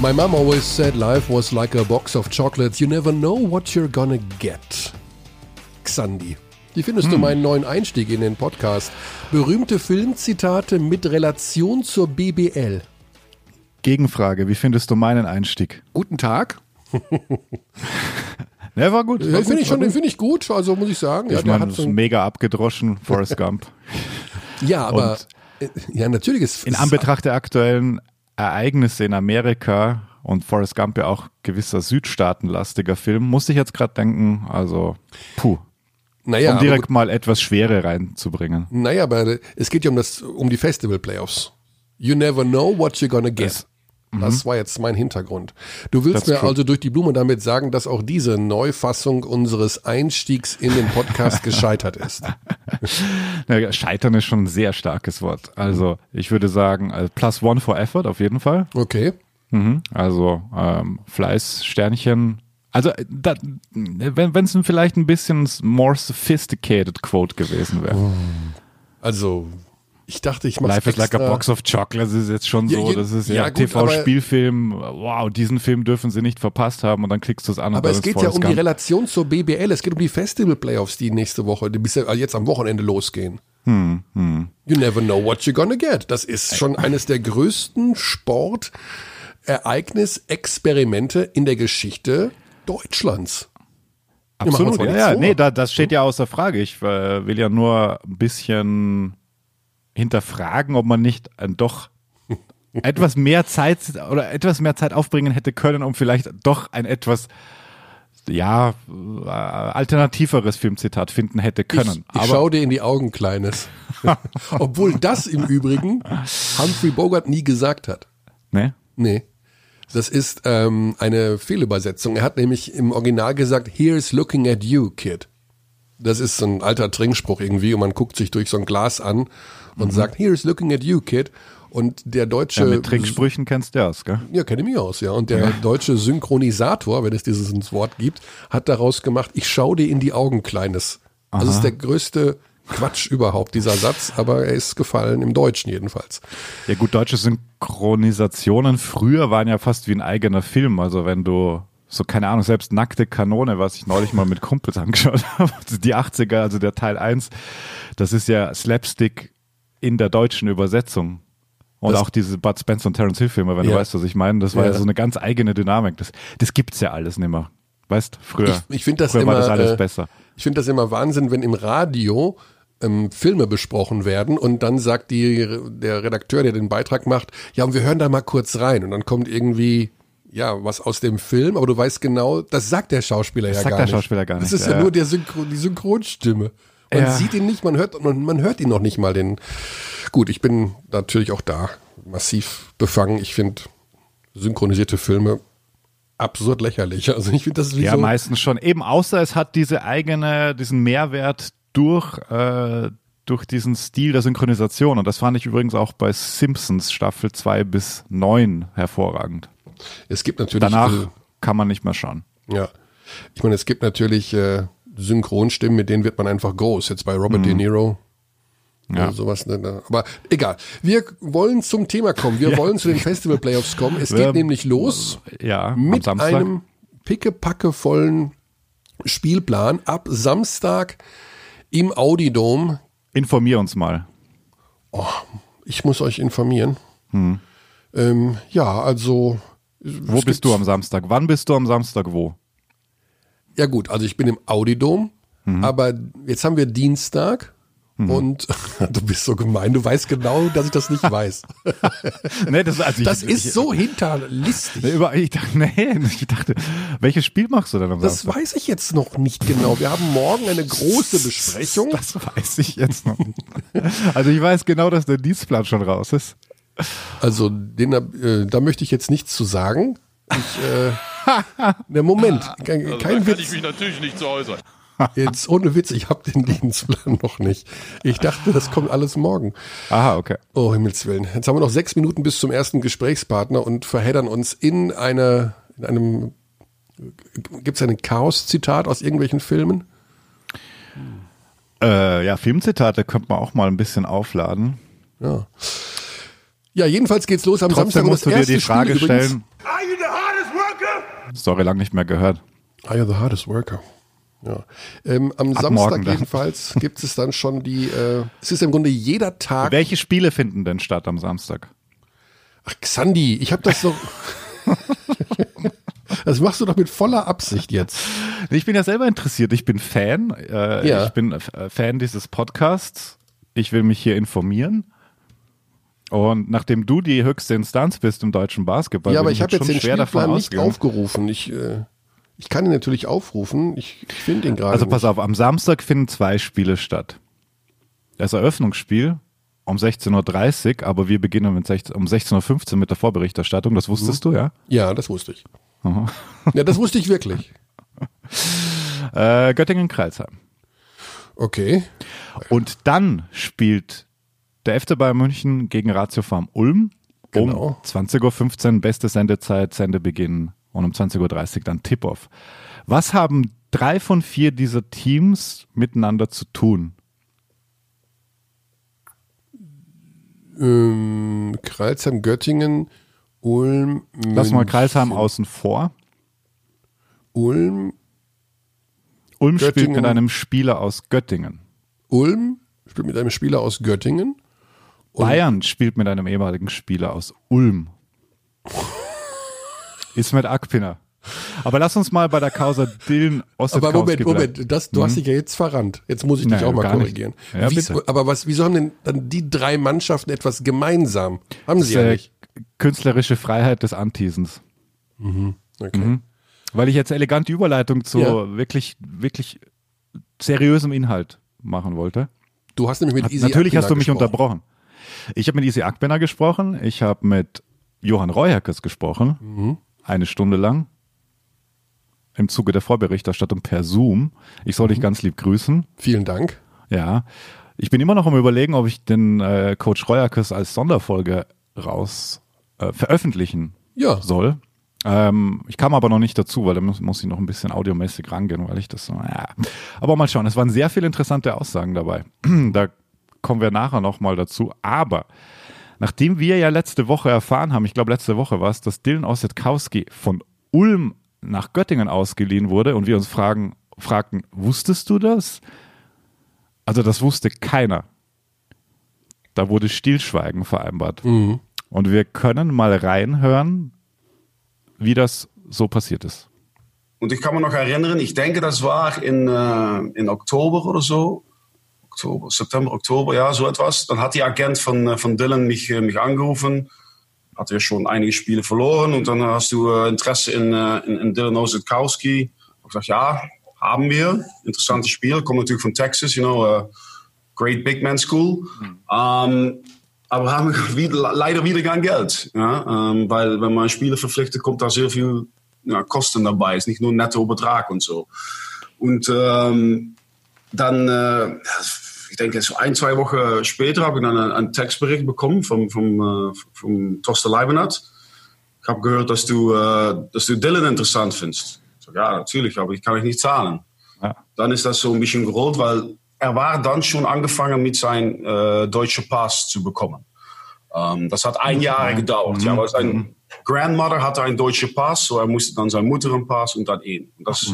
My mom always said life was like a box of chocolates. You never know what you're gonna get. Xandi. Wie findest du meinen neuen Einstieg in den Podcast? Berühmte Filmzitate mit Relation zur BBL. Gegenfrage, wie findest du meinen Einstieg? Guten Tag. Der war gut. Ja, finde ich schon, den finde ich gut, also muss ich sagen. Ja, Ich der meine, das ist mega abgedroschen, Forrest Gump. ja aber und- äh, ja, natürlich ist In Anbetracht der aktuellen Ereignisse in Amerika und Forrest Gump ja auch gewisser südstaatenlastiger Film, musste ich jetzt gerade denken, also puh, naja, um aber direkt mal etwas Schwere reinzubringen. Naja, aber es geht ja um das, um die Festival Playoffs. You never know what you're gonna get. Das- Das war jetzt mein Hintergrund. Du willst That's mir true. also durch die Blume damit sagen, dass auch diese Neufassung unseres Einstiegs in den Podcast gescheitert ist. Ja, Scheitern ist schon ein sehr starkes Wort. Also ich würde sagen, also plus one for effort auf jeden Fall. Okay. Mhm. Also ähm, Fleiß, Sternchen. Also äh, da, wenn es vielleicht ein bisschen more sophisticated Quote gewesen wäre. Also, ich dachte, ich mache Life is like a box of chocolates ist jetzt schon Ja, so, je- das ist ja, ja, TV-Spielfilm, wow, diesen Film dürfen sie nicht verpasst haben und dann klickst du es an Aber es geht ja um die Gump. Relation zur BBL. Es geht um die Festival Playoffs, die nächste Woche, die bis ja jetzt am Wochenende losgehen. Hm, hm. You never know what you're gonna get. Das ist schon eines der größten Sportereignisexperimente in der Geschichte Deutschlands. Absolut, ja, ja. Nee, da, das steht ja außer Frage. Ich äh, will ja nur ein bisschen hinterfragen, ob man nicht äh, doch etwas mehr Zeit oder etwas mehr Zeit aufbringen hätte können, um vielleicht doch ein etwas ja äh, alternativeres Filmzitat finden hätte können. Ich, ich schau dir in die Augen, Kleines. Obwohl das im Übrigen Humphrey Bogart nie gesagt hat. ne? Nee. Das ist ähm, eine Fehlübersetzung. Er hat nämlich im Original gesagt, here's looking at you, kid. Das ist so ein alter Trinkspruch irgendwie und man guckt sich durch so ein Glas an und sagt, here's looking at you, kid. Und der deutsche Mhm. Ja, mit Trinksprüchen kennst du das, gell? Ja, kenne ich mich aus, ja. Und der deutsche Synchronisator, wenn es dieses Wort gibt, hat daraus gemacht, ich schau dir in die Augen, Kleines. Das ist der größte Quatsch überhaupt, dieser Satz, aber er ist gefallen, im Deutschen jedenfalls. Ja gut, deutsche Synchronisationen früher waren ja fast wie ein eigener Film. Also wenn du so, keine Ahnung, selbst Nackte Kanone, was ich neulich mal mit Kumpels angeschaut habe, die 80er, also der Teil 1, das ist ja Slapstick in der deutschen Übersetzung. Und Das- auch diese Bud Spencer und Terence Hill Filme, wenn Ja. du weißt, was ich meine, das war ja. Ja. so eine ganz eigene Dynamik. Das, das gibt's ja alles nicht mehr. Weißt, früher, Ich, ich finde das früher immer, war das alles äh, besser. ich finde das immer Wahnsinn, wenn im Radio ähm, Filme besprochen werden und dann sagt die, der Redakteur, der den Beitrag macht, ja, und wir hören da mal kurz rein und dann kommt irgendwie ja, was aus dem Film, aber du weißt genau, das sagt der Schauspieler ja sagt gar der nicht. Schauspieler gar Das nicht, ist ja, ja. nur der Synchro, die Synchronstimme. Man Ja. sieht ihn nicht, man hört, man, man hört ihn noch nicht mal. Den. Gut, ich bin natürlich auch da massiv befangen. Ich finde synchronisierte Filme absurd lächerlich. Also ich finde das wie Ja, so, meistens schon. Eben, außer es hat diese eigene, diesen Mehrwert durch, äh, durch diesen Stil der Synchronisation. Und das fand ich übrigens auch bei Simpsons Staffel 2 bis 9 hervorragend. Es gibt natürlich Danach äh, kann man nicht mehr schauen. Ja. Ich meine, es gibt natürlich äh, Synchronstimmen, mit denen wird man einfach groß. Jetzt bei Robert De Niro. Mhm. Ja. Oder sowas. ne. Aber egal. Wir wollen zum Thema kommen. Wir wollen zu den Festival Playoffs kommen. Es geht Ähm, nämlich los Ja, mit einem pickepackevollen Spielplan ab Samstag im Audi-Dom. Informier uns mal. Ich muss euch informieren. Ähm, ja, also. Wo bist du am Samstag? Wann bist du am Samstag wo? Ja gut, also ich bin im Audidom, Mhm. aber jetzt haben wir Dienstag und du bist so gemein, du weißt genau, dass ich das nicht weiß. nee, das, also Das ich, ist ich, so hinterlistig. Nee, ich, dachte, nee, ich dachte, welches Spiel machst du denn am Das Samstag? weiß ich jetzt noch nicht genau. Wir haben morgen eine große Besprechung. Das weiß ich jetzt noch nicht. Also ich weiß genau, dass der Dienstplan schon raus ist. Also den, äh, da möchte ich jetzt nichts zu sagen. Ich, äh, der Moment, kein, Also kein da kann ich Witz. mich natürlich nicht zu äußern. Jetzt ohne Witz, ich habe den Dienstplan noch nicht. Ich dachte, das kommt alles morgen. Aha, okay. Oh, Himmels Willen. Jetzt haben wir noch sechs Minuten bis zum ersten Gesprächspartner und verheddern uns in eine, in einem, gibt es ein Chaos-Zitat aus irgendwelchen Filmen? Äh, ja, Filmzitate könnte man auch mal ein bisschen aufladen. Ja. Ja, jedenfalls geht's los am Samstag. Trotzdem und musst du das dir die Frage Spiel stellen, Are you Story lang nicht mehr gehört. I am the hardest worker. Ja. Ähm, am Ab Samstag jedenfalls gibt es dann schon die, äh, es ist im Grunde jeder Tag. Welche Spiele finden denn statt am Samstag? Ach, Xandi, ich habe das doch. das machst du doch mit voller Absicht jetzt. Ich bin ja selber interessiert. Ich bin Fan. Äh, Ja. Ich bin äh, Fan dieses Podcasts. Ich will mich hier informieren. Und nachdem du die höchste Instanz bist im deutschen Basketball, ja, aber ich habe jetzt den schwer davon Spielplan nicht ausgegangen. aufgerufen. Ich, äh, ich kann ihn natürlich aufrufen. Ich, ich finde ihn gerade. Also pass nicht. auf, am Samstag finden zwei Spiele statt. Das Eröffnungsspiel um 16.30 Uhr, aber wir beginnen mit 16, um 16.15 Uhr mit der Vorberichterstattung. Das wusstest Mhm. du, ja? Ja, das wusste ich. Ja, das wusste ich wirklich. Äh, Göttingen-Kreilsheim. Okay. Und dann spielt der FC Bayern München gegen Ratio Farm Ulm Genau. um 20.15 Uhr, beste Sendezeit, Sendebeginn und um 20.30 Uhr dann Tip-Off. Was haben drei von vier dieser Teams miteinander zu tun? Ähm, Kreilsheim, Göttingen, Ulm, Lass mal. Kreisheim außen vor. Ulm, Ulm spielt Göttingen. mit einem Spieler aus Göttingen. Ulm spielt mit einem Spieler aus Göttingen. Bayern spielt mit einem ehemaligen Spieler aus Ulm. Ist mit Akpiner. Aber lass uns mal bei der Causa Dylan Aber Moment. Moment, das, du hast dich ja jetzt verrannt. Jetzt muss ich dich Nein, auch mal korrigieren. Ja, bitte. aber was, wieso haben denn dann die drei Mannschaften etwas gemeinsam? Haben Das sie ja äh, nicht. künstlerische Freiheit des Antiesens. Okay. Weil ich jetzt elegant die Überleitung zu Ja. wirklich, wirklich seriösem Inhalt machen wollte. Du hast nämlich mit Easy Natürlich Akpina hast du mich gesprochen. unterbrochen. Ich habe mit Isi Akbener gesprochen, ich habe mit Johann Reuerkes gesprochen, Mhm. eine Stunde lang, im Zuge der Vorberichterstattung per Zoom. Ich soll Mhm. dich ganz lieb grüßen. Vielen Dank. Ja, ich bin immer noch am überlegen, ob ich den äh, Coach Reuerkes als Sonderfolge raus äh, veröffentlichen Ja. soll. Ähm, ich kam aber noch nicht dazu, weil da muss, muss ich noch ein bisschen audiomäßig rangehen, weil ich das so, ja. Aber mal schauen, es waren sehr viele interessante Aussagen dabei. da kommen wir nachher nochmal dazu. Aber nachdem wir ja letzte Woche erfahren haben, ich glaube letzte Woche war es, dass Dylan Ossetkowski von Ulm nach Göttingen ausgeliehen wurde und wir uns fragen, fragten, wusstest du das? Also das wusste keiner. Da wurde Stillschweigen vereinbart. Mhm. Und wir können mal reinhören, wie das so passiert ist. Und ich kann me noch erinnern, ich denke, das war in, äh, in Oktober oder so. Oktober, September, Oktober, ja, so etwas. Dann hat die Agent von, äh, von Dylan mich, äh, mich angerufen. Hatte ja schon einige Spiele verloren. Und dann hast du äh, Interesse in, in, in Dylan Osetkowski. Ich gesagt, ja, haben wir. Interessantes Spiel. Kommt natürlich von Texas, you know, uh, great big man school. Ähm, aber haben wir wieder, leider wieder kein Geld. Ja? Ähm, weil wenn man Spieler verpflichtet, kommt da sehr viel ja, Kosten dabei. Es ist nicht nur netto Betrag und so. Und ähm, dann, äh, ich denke, so ein, zwei Wochen später habe ich dann einen, einen Textbericht bekommen vom, vom, äh, vom Torsten Leibenhardt. Ich habe gehört, dass du, äh, dass du Dylan interessant findest. Ich sag, ja, natürlich, aber ich kann euch nicht zahlen. Ja. Dann ist das so ein bisschen gerollt, weil er war dann schon angefangen mit seinem äh, deutschen Pass zu bekommen. Ähm, das hat ein Jahr gedauert. Ja, weil sein Grandmother hatte einen deutschen Pass, so er musste dann seine Mutter einen Pass und dann ihn. Und das,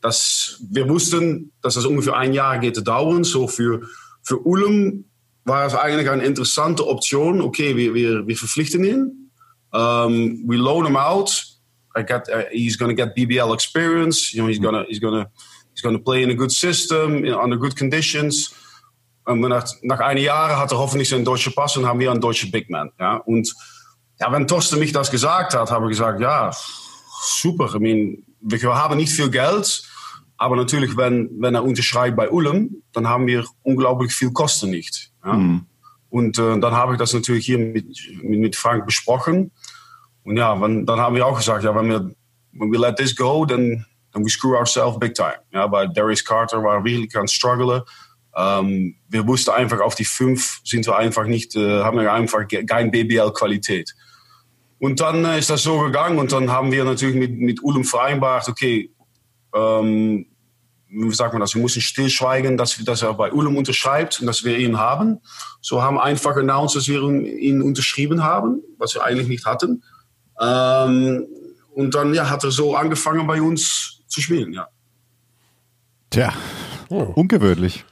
das, wir wussten, dass das ungefähr ein Jahr geht dauern. So für, für Ulm war es eigentlich eine interessante Option. Okay, wir, wir, wir verpflichten ihn. Um, we loan him out. I get, uh, he's going to get BBL experience. You know, he's gonna, he's gonna, he's gonna play in a good system, in, under good conditions. Und nach, nach einem Jahr hat er hoffentlich seinen deutschen Pass und haben wir einen deutschen Big Man. Ja? Und ja, wenn Torsten mich das gesagt hat, habe ich gesagt, ja, super. I mean, wir haben nicht viel Geld, aber natürlich, wenn, wenn er unterschreibt bei Ulm, dann haben wir unglaublich viel Kosten nicht. Ja? Und äh, dann habe ich das natürlich hier mit, mit, Frank besprochen. Und ja, wenn, dann haben wir auch gesagt, ja, wenn wir, when we let this go, then, then we screw ourselves big time. Ja, weil Darius Carter war wirklich am strugglen. Ähm, wir wussten einfach, auf die fünf sind wir einfach nicht, äh, haben wir einfach kein BBL-Qualität. Und dann äh, ist das so gegangen und dann haben wir natürlich mit, mit Ulm vereinbart, okay, ähm, wie sagt man das, wir müssen stillschweigen, dass, wir- dass er bei Ulm unterschreibt und dass wir ihn haben. So haben einfach announced, dass wir ihn unterschrieben haben, was wir eigentlich nicht hatten. Ähm, und dann ja, hat er so angefangen bei uns zu spielen, ja. Tja, oh. ungewöhnlich.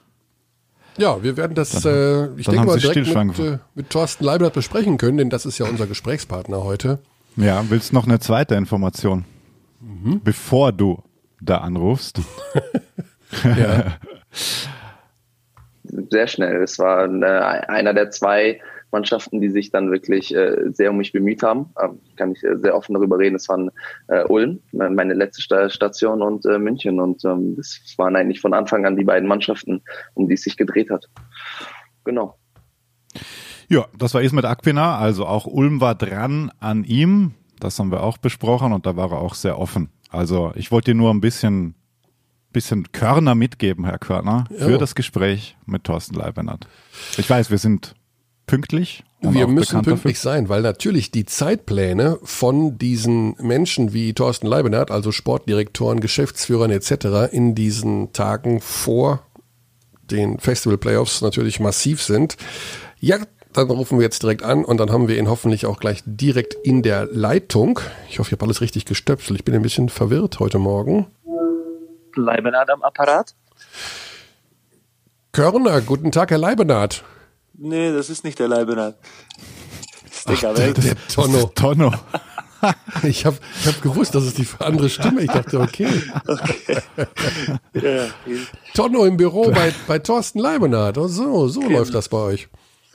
Ja, wir werden das, dann, äh, ich denke mal, direkt mit, äh, mit Thorsten Leibert besprechen können, denn das ist ja unser Gesprächspartner heute. Ja, willst du noch eine zweite Information? Mhm. Bevor du da anrufst. ja. Sehr schnell. Es war eine, einer der zwei Mannschaften, die sich dann wirklich äh, sehr um mich bemüht haben. Ähm, kann ich sehr offen darüber reden. Es waren äh, Ulm, meine letzte Station, und äh, München. Und ähm, das waren eigentlich von Anfang an die beiden Mannschaften, um die es sich gedreht hat. Genau. Ja, das war Ismet Aquina. Also auch Ulm war dran an ihm. Das haben wir auch besprochen und da war er auch sehr offen. Also ich wollte dir nur ein bisschen, bisschen Körner mitgeben, Herr Körner, für ja. das Gespräch mit Thorsten Leibenhardt. Ich weiß, wir sind pünktlich. Wir müssen pünktlich dafür. sein, weil natürlich die Zeitpläne von diesen Menschen wie Thorsten Leibenhardt, also Sportdirektoren, Geschäftsführern etc. in diesen Tagen vor den Festival Playoffs natürlich massiv sind. Ja, dann rufen wir jetzt direkt an und dann haben wir ihn hoffentlich auch gleich direkt in der Leitung. Ich hoffe, ich habe alles richtig gestöpselt. Ich bin ein bisschen verwirrt heute Morgen. Leibenhardt am Apparat. Körner, guten Tag, Herr Leibenhardt. Nee, das ist nicht der Leibenhardt. Das ist der, Ach, der, der Tonno. Tonno. ich habe ich hab gewusst, das ist die andere Stimme. Ich dachte, okay. okay. ja. Tonno im Büro bei, bei Thorsten Leibenhardt. Oh, so, so okay. läuft das bei euch.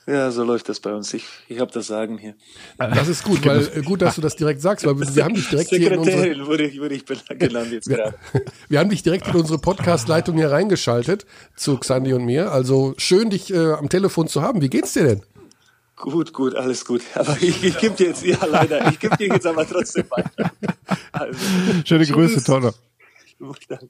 Ja, so läuft das bei uns. Ich, ich habe das Sagen hier. Das ist gut, weil äh, gut, dass du das direkt sagst, weil wir, wir haben dich direkt hier in unsere wurde ich, wurde ich genannt jetzt gerade. Wir haben dich direkt in unsere Podcast-Leitung hier reingeschaltet zu Xandi und mir. Also schön, dich äh, am Telefon zu haben. Wie geht's dir denn? Gut, gut, alles gut. Aber ich, ich gebe dir jetzt, ja leider, ich gebe dir jetzt aber trotzdem weiter. Also, Schöne Grüße, Tonne. Danke.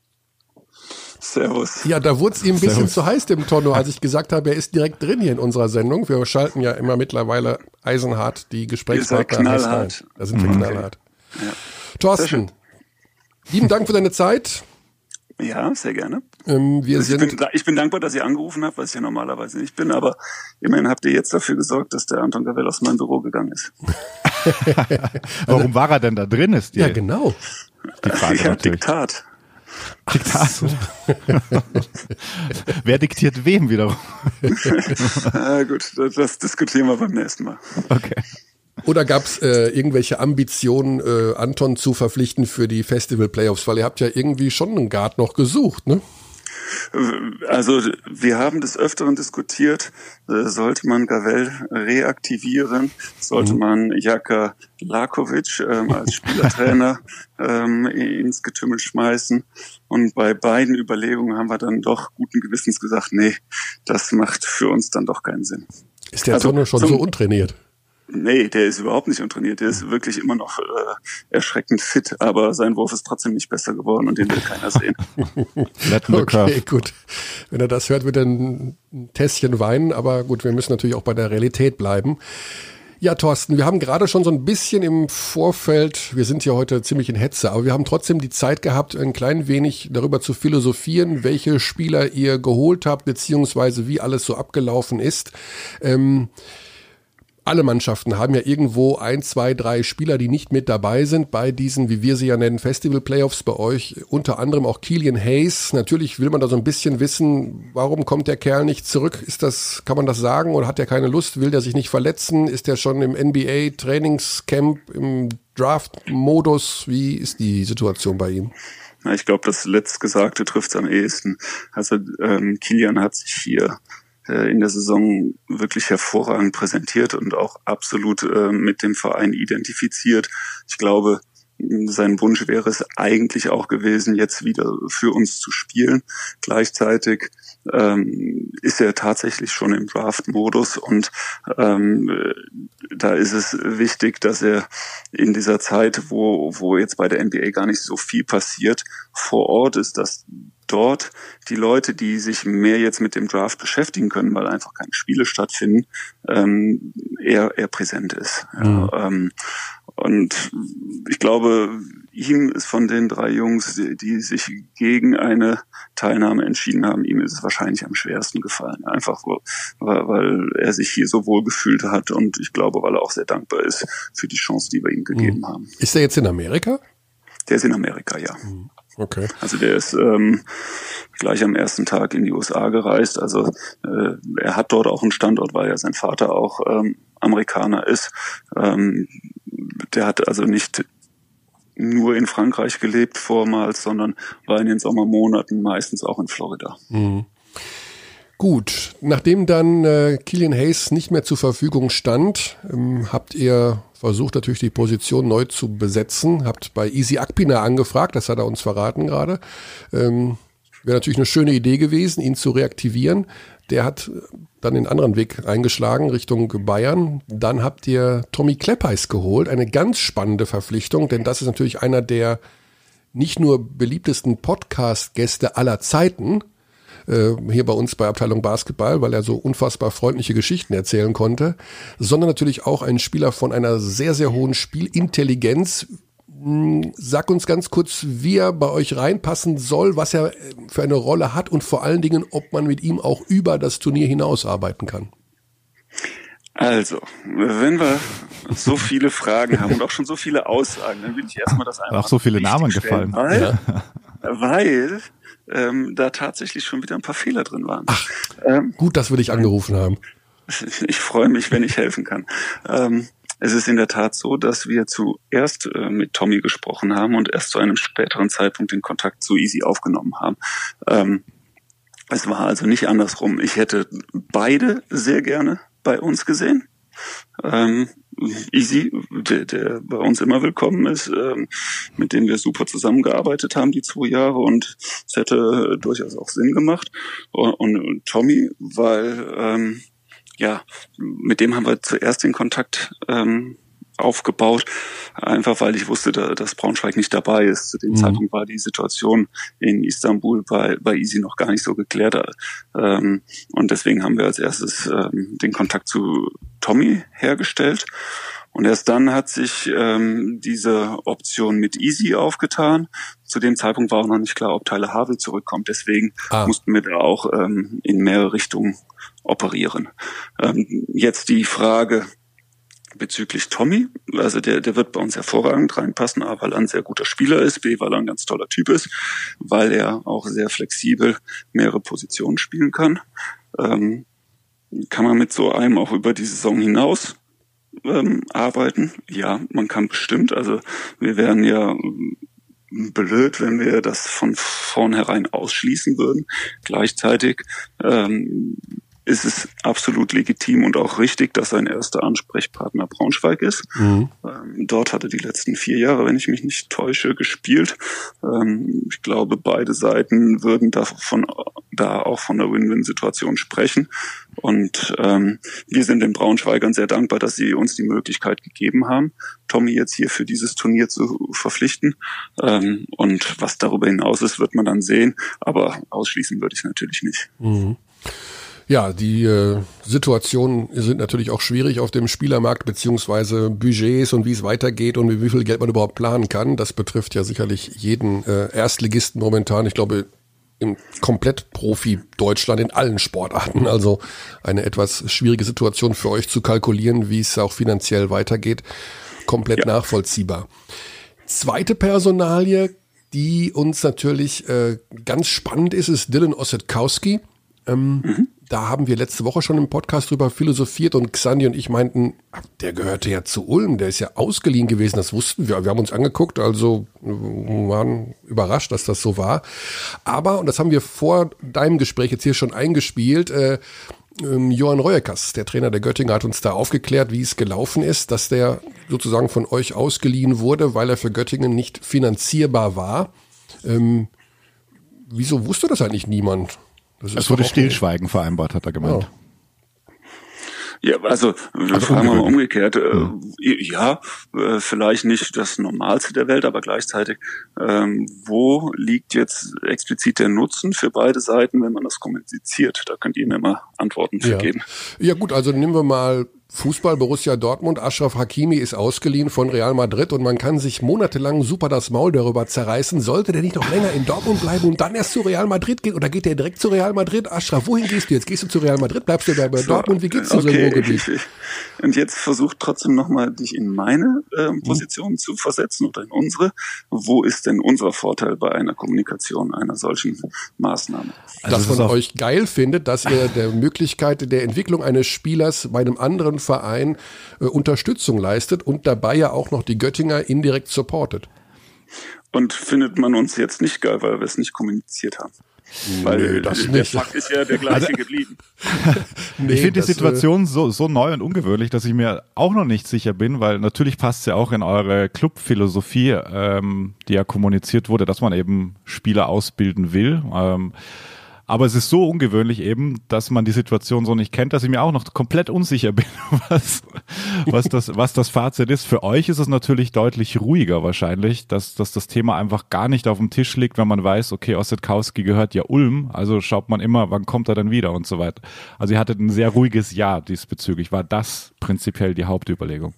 Servus. Ja, da wurde es ihm ein bisschen Servus. zu heiß, dem Tonno, als ich gesagt habe, er ist direkt drin hier in unserer Sendung. Wir schalten ja immer mittlerweile eisenhart die Gesprächspartner ein. Da sind wir mhm. knallhart. Ja. Thorsten, lieben Dank für deine Zeit. Ja, sehr gerne. Ähm, wir also sind ich, bin, ich bin dankbar, dass ihr angerufen habt, was ich ja normalerweise nicht bin, aber immerhin habt ihr jetzt dafür gesorgt, dass der Anton Gavell aus meinem Büro gegangen ist. Warum war er denn da drin? Ist die, ja, genau. Die Frage ja, natürlich. Diktat. Diktator. Wer diktiert wem wiederum? ah, gut, das, das, diskutieren wir beim nächsten Mal. Okay. Oder gab es äh, irgendwelche Ambitionen, äh, Anton zu verpflichten für die Festival Playoffs? Weil ihr habt ja irgendwie schon einen Guard noch gesucht, ne? Also wir haben des Öfteren diskutiert, äh, sollte man Gavel reaktivieren, sollte mhm. man Jaka Lakovic ähm, als Spielertrainer ähm, ins Getümmel schmeißen. Und bei beiden Überlegungen haben wir dann doch guten Gewissens gesagt, nee, das macht für uns dann doch keinen Sinn. Ist der also, Sonne schon so untrainiert? Nee, der ist überhaupt nicht untrainiert. Der ist wirklich immer noch äh, erschreckend fit, aber sein Wurf ist trotzdem nicht besser geworden und den will keiner sehen. okay, gut. Wenn er das hört, wird er ein Tässchen weinen, aber gut, wir müssen natürlich auch bei der Realität bleiben. Ja, Thorsten, wir haben gerade schon so ein bisschen im Vorfeld, wir sind ja heute ziemlich in Hetze, aber wir haben trotzdem die Zeit gehabt, ein klein wenig darüber zu philosophieren, welche Spieler ihr geholt habt, beziehungsweise wie alles so abgelaufen ist. Ähm, alle Mannschaften haben ja irgendwo ein, zwei, drei Spieler, die nicht mit dabei sind bei diesen, wie wir sie ja nennen, Festival Playoffs bei euch. Unter anderem auch Killian Hayes. Natürlich will man da so ein bisschen wissen, warum kommt der Kerl nicht zurück? Ist das, kann man das sagen oder hat er keine Lust? Will der sich nicht verletzen? Ist er schon im NBA Trainingscamp, im Draft-Modus? Wie ist die Situation bei ihm? ich glaube, das letztgesagte trifft es am ehesten. Also ähm, Kilian hat sich hier in der Saison wirklich hervorragend präsentiert und auch absolut äh, mit dem Verein identifiziert. Ich glaube, sein Wunsch wäre es eigentlich auch gewesen, jetzt wieder für uns zu spielen. Gleichzeitig ähm, ist er tatsächlich schon im Draft-Modus und ähm, da ist es wichtig, dass er in dieser Zeit, wo, wo jetzt bei der NBA gar nicht so viel passiert, vor Ort ist, dass dort die Leute, die sich mehr jetzt mit dem Draft beschäftigen können, weil einfach keine Spiele stattfinden, ähm, eher, eher präsent ist. Mhm. Ja, ähm, und ich glaube, ihm ist von den drei Jungs, die, die, sich gegen eine Teilnahme entschieden haben, ihm ist es wahrscheinlich am schwersten gefallen. Einfach weil, weil er sich hier so wohl gefühlt hat und ich glaube, weil er auch sehr dankbar ist für die Chance, die wir ihm gegeben mhm. haben. Ist er jetzt in Amerika? Der ist in Amerika, ja. Okay. Also der ist ähm, gleich am ersten Tag in die USA gereist. Also äh, er hat dort auch einen Standort, weil ja sein Vater auch ähm, Amerikaner ist. Ähm, der hat also nicht nur in Frankreich gelebt vormals, sondern war in den Sommermonaten meistens auch in Florida. Mhm. Gut, nachdem dann äh, Killian Hayes nicht mehr zur Verfügung stand, ähm, habt ihr versucht natürlich die Position neu zu besetzen, habt bei Easy Akpina angefragt, das hat er uns verraten gerade. Ähm, Wäre natürlich eine schöne Idee gewesen, ihn zu reaktivieren. Der hat dann den anderen Weg eingeschlagen Richtung Bayern. Dann habt ihr Tommy Kleppeis geholt, eine ganz spannende Verpflichtung, denn das ist natürlich einer der nicht nur beliebtesten Podcast-Gäste aller Zeiten, äh, hier bei uns bei Abteilung Basketball, weil er so unfassbar freundliche Geschichten erzählen konnte, sondern natürlich auch ein Spieler von einer sehr, sehr hohen Spielintelligenz. Hm, sag uns ganz kurz, wie er bei euch reinpassen soll, was er für eine Rolle hat und vor allen Dingen, ob man mit ihm auch über das Turnier hinaus arbeiten kann. Also, wenn wir so viele Fragen haben und auch schon so viele Aussagen, dann will ich erstmal das einfach. Auch so viele Namen gefallen. Weil, ja. weil ähm, da tatsächlich schon wieder ein paar Fehler drin waren. Ach, ähm, gut, dass wir dich angerufen haben. Ich freue mich, wenn ich helfen kann. Ähm, es ist in der Tat so, dass wir zuerst äh, mit Tommy gesprochen haben und erst zu einem späteren Zeitpunkt den Kontakt zu Easy aufgenommen haben. Ähm, es war also nicht andersrum. Ich hätte beide sehr gerne bei uns gesehen. Ähm, Easy, der, der bei uns immer willkommen ist, ähm, mit dem wir super zusammengearbeitet haben die zwei Jahre und es hätte durchaus auch Sinn gemacht. Und, und Tommy, weil ähm, ja, mit dem haben wir zuerst den Kontakt ähm, aufgebaut, einfach weil ich wusste, dass Braunschweig nicht dabei ist. Zu dem mhm. Zeitpunkt war die Situation in Istanbul bei, bei Easy noch gar nicht so geklärt. Ähm, und deswegen haben wir als erstes ähm, den Kontakt zu Tommy hergestellt. Und erst dann hat sich ähm, diese Option mit Easy aufgetan. Zu dem Zeitpunkt war auch noch nicht klar, ob Tyler Havel zurückkommt. Deswegen ah. mussten wir da auch ähm, in mehrere Richtungen operieren. Ähm, jetzt die Frage, bezüglich Tommy. Also der, der wird bei uns hervorragend reinpassen, A, weil er ein sehr guter Spieler ist, B, weil er ein ganz toller Typ ist, weil er auch sehr flexibel mehrere Positionen spielen kann. Ähm, kann man mit so einem auch über die Saison hinaus ähm, arbeiten? Ja, man kann bestimmt. Also wir wären ja blöd, wenn wir das von vornherein ausschließen würden. Gleichzeitig ähm, ist es absolut legitim und auch richtig, dass sein erster Ansprechpartner Braunschweig ist. Mhm. Ähm, dort hat er die letzten vier Jahre, wenn ich mich nicht täusche, gespielt. Ähm, ich glaube, beide Seiten würden davon, da auch von der Win-Win-Situation sprechen. Und ähm, wir sind den Braunschweigern sehr dankbar, dass sie uns die Möglichkeit gegeben haben, Tommy jetzt hier für dieses Turnier zu verpflichten. Ähm, und was darüber hinaus ist, wird man dann sehen. Aber ausschließen würde ich natürlich nicht. Mhm. Ja, die äh, Situationen sind natürlich auch schwierig auf dem Spielermarkt, beziehungsweise Budgets und wie es weitergeht und wie viel Geld man überhaupt planen kann. Das betrifft ja sicherlich jeden äh, Erstligisten momentan. Ich glaube, im komplett Profi Deutschland in allen Sportarten. Also eine etwas schwierige Situation für euch zu kalkulieren, wie es auch finanziell weitergeht. Komplett ja. nachvollziehbar. Zweite Personalie, die uns natürlich äh, ganz spannend ist, ist Dylan Ossetkowski. Ähm, mhm da haben wir letzte Woche schon im Podcast drüber philosophiert und Xandi und ich meinten, der gehörte ja zu Ulm, der ist ja ausgeliehen gewesen, das wussten wir. Wir haben uns angeguckt, also waren überrascht, dass das so war. Aber, und das haben wir vor deinem Gespräch jetzt hier schon eingespielt, äh, ähm, Johann Reuekas, der Trainer der Göttinger, hat uns da aufgeklärt, wie es gelaufen ist, dass der sozusagen von euch ausgeliehen wurde, weil er für Göttingen nicht finanzierbar war. Ähm, wieso wusste das eigentlich niemand? Es wurde Stillschweigen vereinbart, hat er gemeint. Ja. Ja, also, also fragen wir mal umgekehrt. Äh, ja, äh, vielleicht nicht das Normalste der Welt, aber gleichzeitig, ähm, wo liegt jetzt explizit der Nutzen für beide Seiten, wenn man das kommuniziert? Da könnt ihr mir mal Antworten für ja. geben. Ja gut, also nehmen wir mal Fußball Borussia Dortmund, Ashraf Hakimi ist ausgeliehen von Real Madrid und man kann sich monatelang super das Maul darüber zerreißen. Sollte der nicht noch länger in Dortmund bleiben und dann erst zu Real Madrid gehen oder geht der direkt zu Real Madrid? Ashraf, wohin gehst du jetzt? Gehst du zu Real Madrid? Bleibst du da bei so, Dortmund? Wie geht's dir okay, so im Ruhrgebiet? Und jetzt versuch trotzdem nochmal dich in meine äh, Position hm. zu versetzen oder in unsere. Wo ist denn unser Vorteil bei einer Kommunikation einer solchen Maßnahme? Also dass man euch geil findet, dass ihr der Möglichkeit der Entwicklung eines Spielers bei einem anderen Verein äh, Unterstützung leistet und dabei ja auch noch die Göttinger indirekt supportet. Und findet man uns jetzt nicht geil, weil wir es nicht kommuniziert haben. Weil Nö, das der nicht. Fakt ist ja der gleiche also, geblieben. nee, ich finde die Situation so, so neu und ungewöhnlich, dass ich mir auch noch nicht sicher bin, weil natürlich passt es ja auch in eure Clubphilosophie, ähm, die ja kommuniziert wurde, dass man eben Spieler ausbilden will. Ähm, aber es ist so ungewöhnlich eben, dass man die Situation so nicht kennt, dass ich mir auch noch komplett unsicher bin, was, was, das, was das Fazit ist. Für euch ist es natürlich deutlich ruhiger wahrscheinlich, dass, dass das Thema einfach gar nicht auf dem Tisch liegt, wenn man weiß, okay, Ossetkowski gehört ja Ulm, also schaut man immer, wann kommt er dann wieder und so weiter. Also ihr hattet ein sehr ruhiges Jahr diesbezüglich. War das prinzipiell die Hauptüberlegung?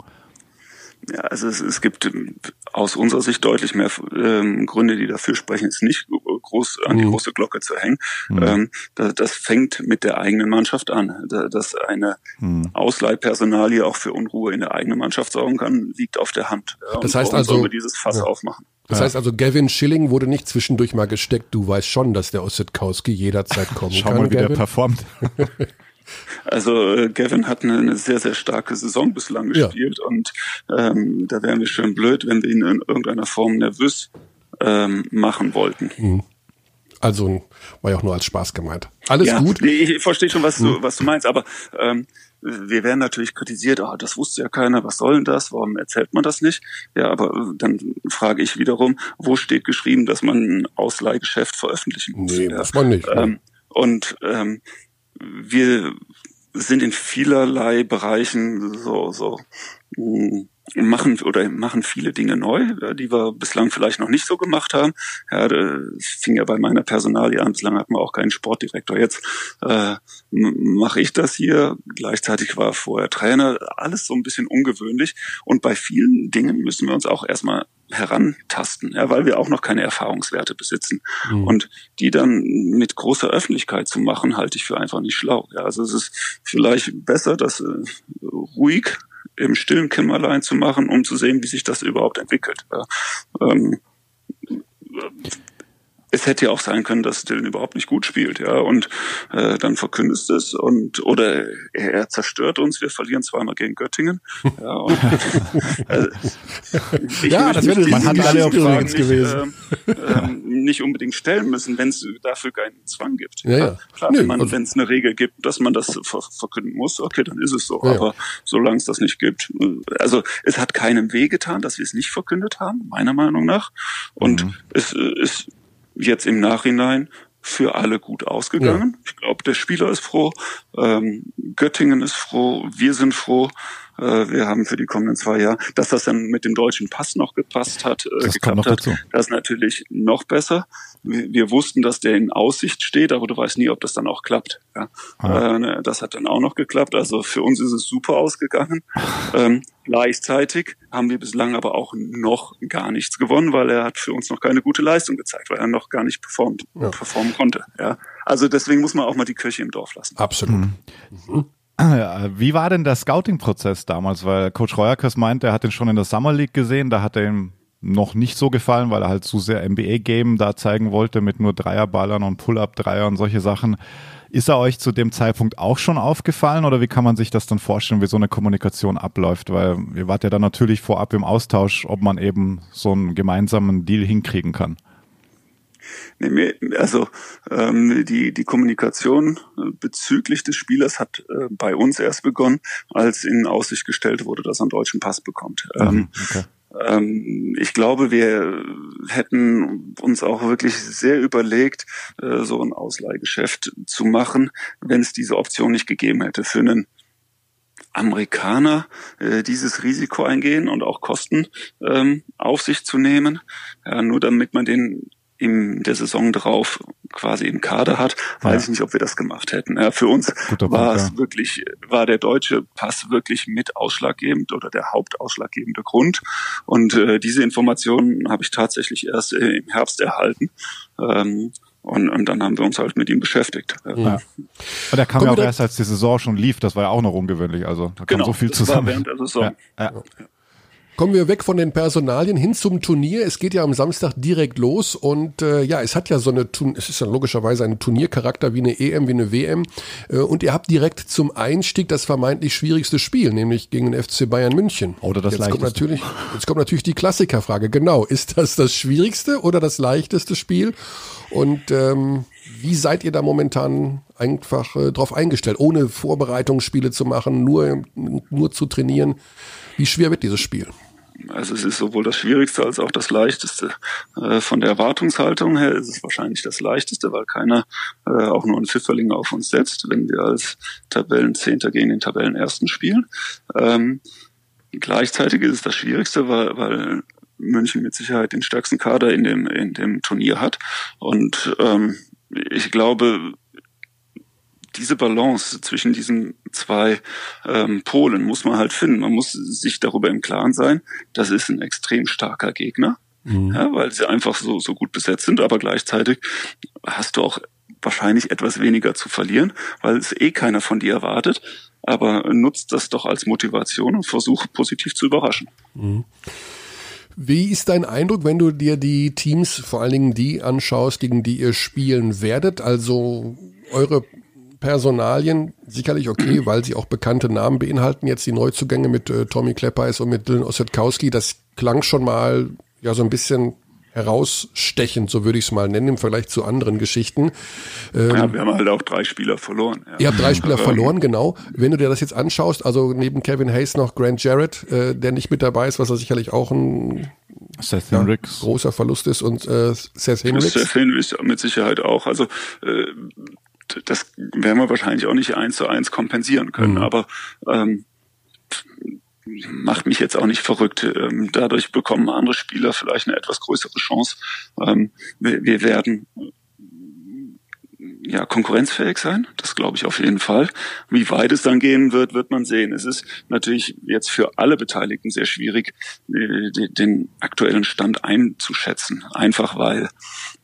Ja, also es, es gibt ähm, aus unserer Sicht deutlich mehr ähm, Gründe, die dafür sprechen, es nicht groß an die mhm. große Glocke zu hängen. Mhm. Ähm, das, das, fängt mit der eigenen Mannschaft an. Dass eine mhm. Ausleihpersonalie auch für Unruhe in der eigenen Mannschaft sorgen kann, liegt auf der Hand. Ja, das heißt also, wir dieses Fass ja. aufmachen. Das heißt also, Gavin Schilling wurde nicht zwischendurch mal gesteckt. Du weißt schon, dass der Ossetkowski jederzeit kommen Schau kann. Schau mal, wie Gavin. der performt. Also äh, Gavin hat eine, eine, sehr, sehr starke Saison bislang gespielt ja. und ähm, da wären wir schön blöd, wenn wir ihn in irgendeiner Form nervös ähm, machen wollten. Mhm. Also war ja auch nur als Spaß gemeint. Alles ja, gut. Ich verstehe schon, was du, mhm. was du meinst, aber ähm, wir werden natürlich kritisiert, oh, das wusste ja keiner, was soll denn das, warum erzählt man das nicht? Ja, aber äh, dann frage ich wiederum, wo steht geschrieben, dass man ein Ausleihgeschäft veröffentlichen muss? Nee, ja. muss man nicht. Ähm, und ähm, wir sind in vielerlei Bereichen so, so machen oder machen viele Dinge neu, die wir bislang vielleicht noch nicht so gemacht haben. Ja, das fing ja bei meiner Personalie an. Bislang hatten wir auch keinen Sportdirektor. Jetzt äh, mache ich das hier. Gleichzeitig war vorher Trainer. Alles so ein bisschen ungewöhnlich. Und bei vielen Dingen müssen wir uns auch erstmal herantasten, ja, weil wir auch noch keine Erfahrungswerte besitzen. Mhm. Und die dann mit großer Öffentlichkeit zu machen, halte ich für einfach nicht schlau. Ja, also es ist vielleicht besser, das äh, ruhig im stillen Kämmerlein zu machen, um zu sehen, wie sich das überhaupt entwickelt. Ja. Ähm, es hätte ja auch sein können, dass Dylan überhaupt nicht gut spielt, ja, und äh, dann verkündest es und oder er, er zerstört uns, wir verlieren zweimal gegen Göttingen. Ja, und, äh, ja das wäre man hat alle Optionen gewesen. Äh, äh, nicht unbedingt stellen müssen, wenn es dafür keinen Zwang gibt. Ja, ja. Klar, nee, wenn also, es eine Regel gibt, dass man das ver verkünden muss, okay, dann ist es so. Ja, Aber solange es das nicht gibt, äh, also es hat keinem wehgetan, dass wir es nicht verkündet haben, meiner Meinung nach. Und mhm. es ist jetzt im Nachhinein für alle gut ausgegangen. Ja. Ich glaube, der Spieler ist froh, ähm, Göttingen ist froh, wir sind froh. Äh, wir haben für die kommenden zwei Jahre, dass das dann mit dem deutschen Pass noch gepasst hat, äh, das geklappt hat, das ist natürlich noch besser. Wir, wir, wussten, dass der in Aussicht steht, aber du weißt nie, ob das dann auch klappt. Ja. Ah. Äh, ne, das hat dann auch noch geklappt. Also für uns ist es super ausgegangen. ähm, gleichzeitig haben wir bislang aber auch noch gar nichts gewonnen, weil er hat für uns noch keine gute Leistung gezeigt, weil er noch gar nicht performt, ja. performen konnte. Ja. Also deswegen muss man auch mal die Kirche im Dorf lassen. Absolut. Mhm. Mhm. Wie war denn der Scouting-Prozess damals? Weil Coach Reuerkes meint, er hat ihn schon in der Summer League gesehen, da hat er ihm noch nicht so gefallen, weil er halt zu sehr NBA-Game da zeigen wollte mit nur Dreierballern und Pull-Up-Dreier und solche Sachen. Ist er euch zu dem Zeitpunkt auch schon aufgefallen oder wie kann man sich das dann vorstellen, wie so eine Kommunikation abläuft? Weil ihr wart ja dann natürlich vorab im Austausch, ob man eben so einen gemeinsamen Deal hinkriegen kann. Also ähm, die, die Kommunikation äh, bezüglich des Spielers hat äh, bei uns erst begonnen, als in Aussicht gestellt wurde, dass er einen deutschen Pass bekommt. Mhm, ähm, okay. Ähm, ich glaube, wir hätten uns auch wirklich sehr überlegt, äh, so ein Ausleihgeschäft zu machen, wenn es diese Option nicht gegeben hätte. Für einen Amerikaner äh, dieses Risiko eingehen und auch Kosten ähm, auf sich zu nehmen, ja, nur damit man den in der Saison drauf quasi im Kader hat, weiß ja. ich nicht, ob wir das gemacht hätten. Ja, für uns Guter war Punkt, es ja. wirklich, war der deutsche Pass wirklich mit ausschlaggebend oder der hauptausschlaggebende Grund. Und äh, diese Informationen habe ich tatsächlich erst äh, im Herbst erhalten. Ähm, und, und dann haben wir uns halt mit ihm beschäftigt. Ja. Und er kam Kommt ja auch erst, als die Saison schon lief. Das war ja auch noch ungewöhnlich. Also da kam genau, so viel zusammen. War während der Saison. Ja. Ja. Kommen wir weg von den Personalien hin zum Turnier. Es geht ja am Samstag direkt los und äh, ja, es hat ja so eine, es ist ja logischerweise ein Turniercharakter wie eine EM, wie eine WM äh, und ihr habt direkt zum Einstieg das vermeintlich schwierigste Spiel, nämlich gegen den FC Bayern München. Oder das jetzt leichteste. Kommt natürlich, jetzt kommt natürlich die Klassikerfrage. Genau, ist das das schwierigste oder das leichteste Spiel? Und ähm, wie seid ihr da momentan einfach äh, drauf eingestellt, ohne Vorbereitungsspiele zu machen, nur, nur zu trainieren? Wie schwer wird dieses Spiel? Also es ist sowohl das Schwierigste als auch das Leichteste. Äh, von der Erwartungshaltung her ist es wahrscheinlich das Leichteste, weil keiner äh, auch nur einen Pfifferling auf uns setzt, wenn wir als Tabellenzehnter gegen den Tabellenersten spielen. Ähm, gleichzeitig ist es das Schwierigste, weil, weil München mit Sicherheit den stärksten Kader in dem, in dem Turnier hat. Und ähm, ich glaube, diese Balance zwischen diesen zwei ähm, Polen muss man halt finden. Man muss sich darüber im Klaren sein, das ist ein extrem starker Gegner, mhm. ja, weil sie einfach so, so gut besetzt sind, aber gleichzeitig hast du auch wahrscheinlich etwas weniger zu verlieren, weil es eh keiner von dir erwartet. Aber nutzt das doch als Motivation und versuch positiv zu überraschen. Mhm. Wie ist dein Eindruck, wenn du dir die Teams, vor allen Dingen die anschaust, gegen die ihr spielen werdet? Also eure Personalien sicherlich okay, weil sie auch bekannte Namen beinhalten. Jetzt die Neuzugänge mit äh, Tommy Kleppeis und mit Dylan Ossetkowski, das klang schon mal ja so ein bisschen herausstechend, so würde ich es mal nennen, im Vergleich zu anderen Geschichten. Ähm, ja, wir haben halt auch drei Spieler verloren. Ja. Ihr habt drei Spieler verloren, genau. Wenn du dir das jetzt anschaust, also neben Kevin Hayes noch Grant Jarrett, äh, der nicht mit dabei ist, was er sicherlich auch ein Seth ja, großer Verlust ist und äh, Seth Hendricks. Seth Hendricks mit Sicherheit auch. Also äh, das werden wir wahrscheinlich auch nicht eins zu eins kompensieren können, mhm. aber ähm, macht mich jetzt auch nicht verrückt. Ähm, dadurch bekommen andere Spieler vielleicht eine etwas größere Chance. Ähm, wir, wir werden ja, konkurrenzfähig sein. Das glaube ich auf jeden Fall. Wie weit es dann gehen wird, wird man sehen. Es ist natürlich jetzt für alle Beteiligten sehr schwierig, äh, den aktuellen Stand einzuschätzen. Einfach weil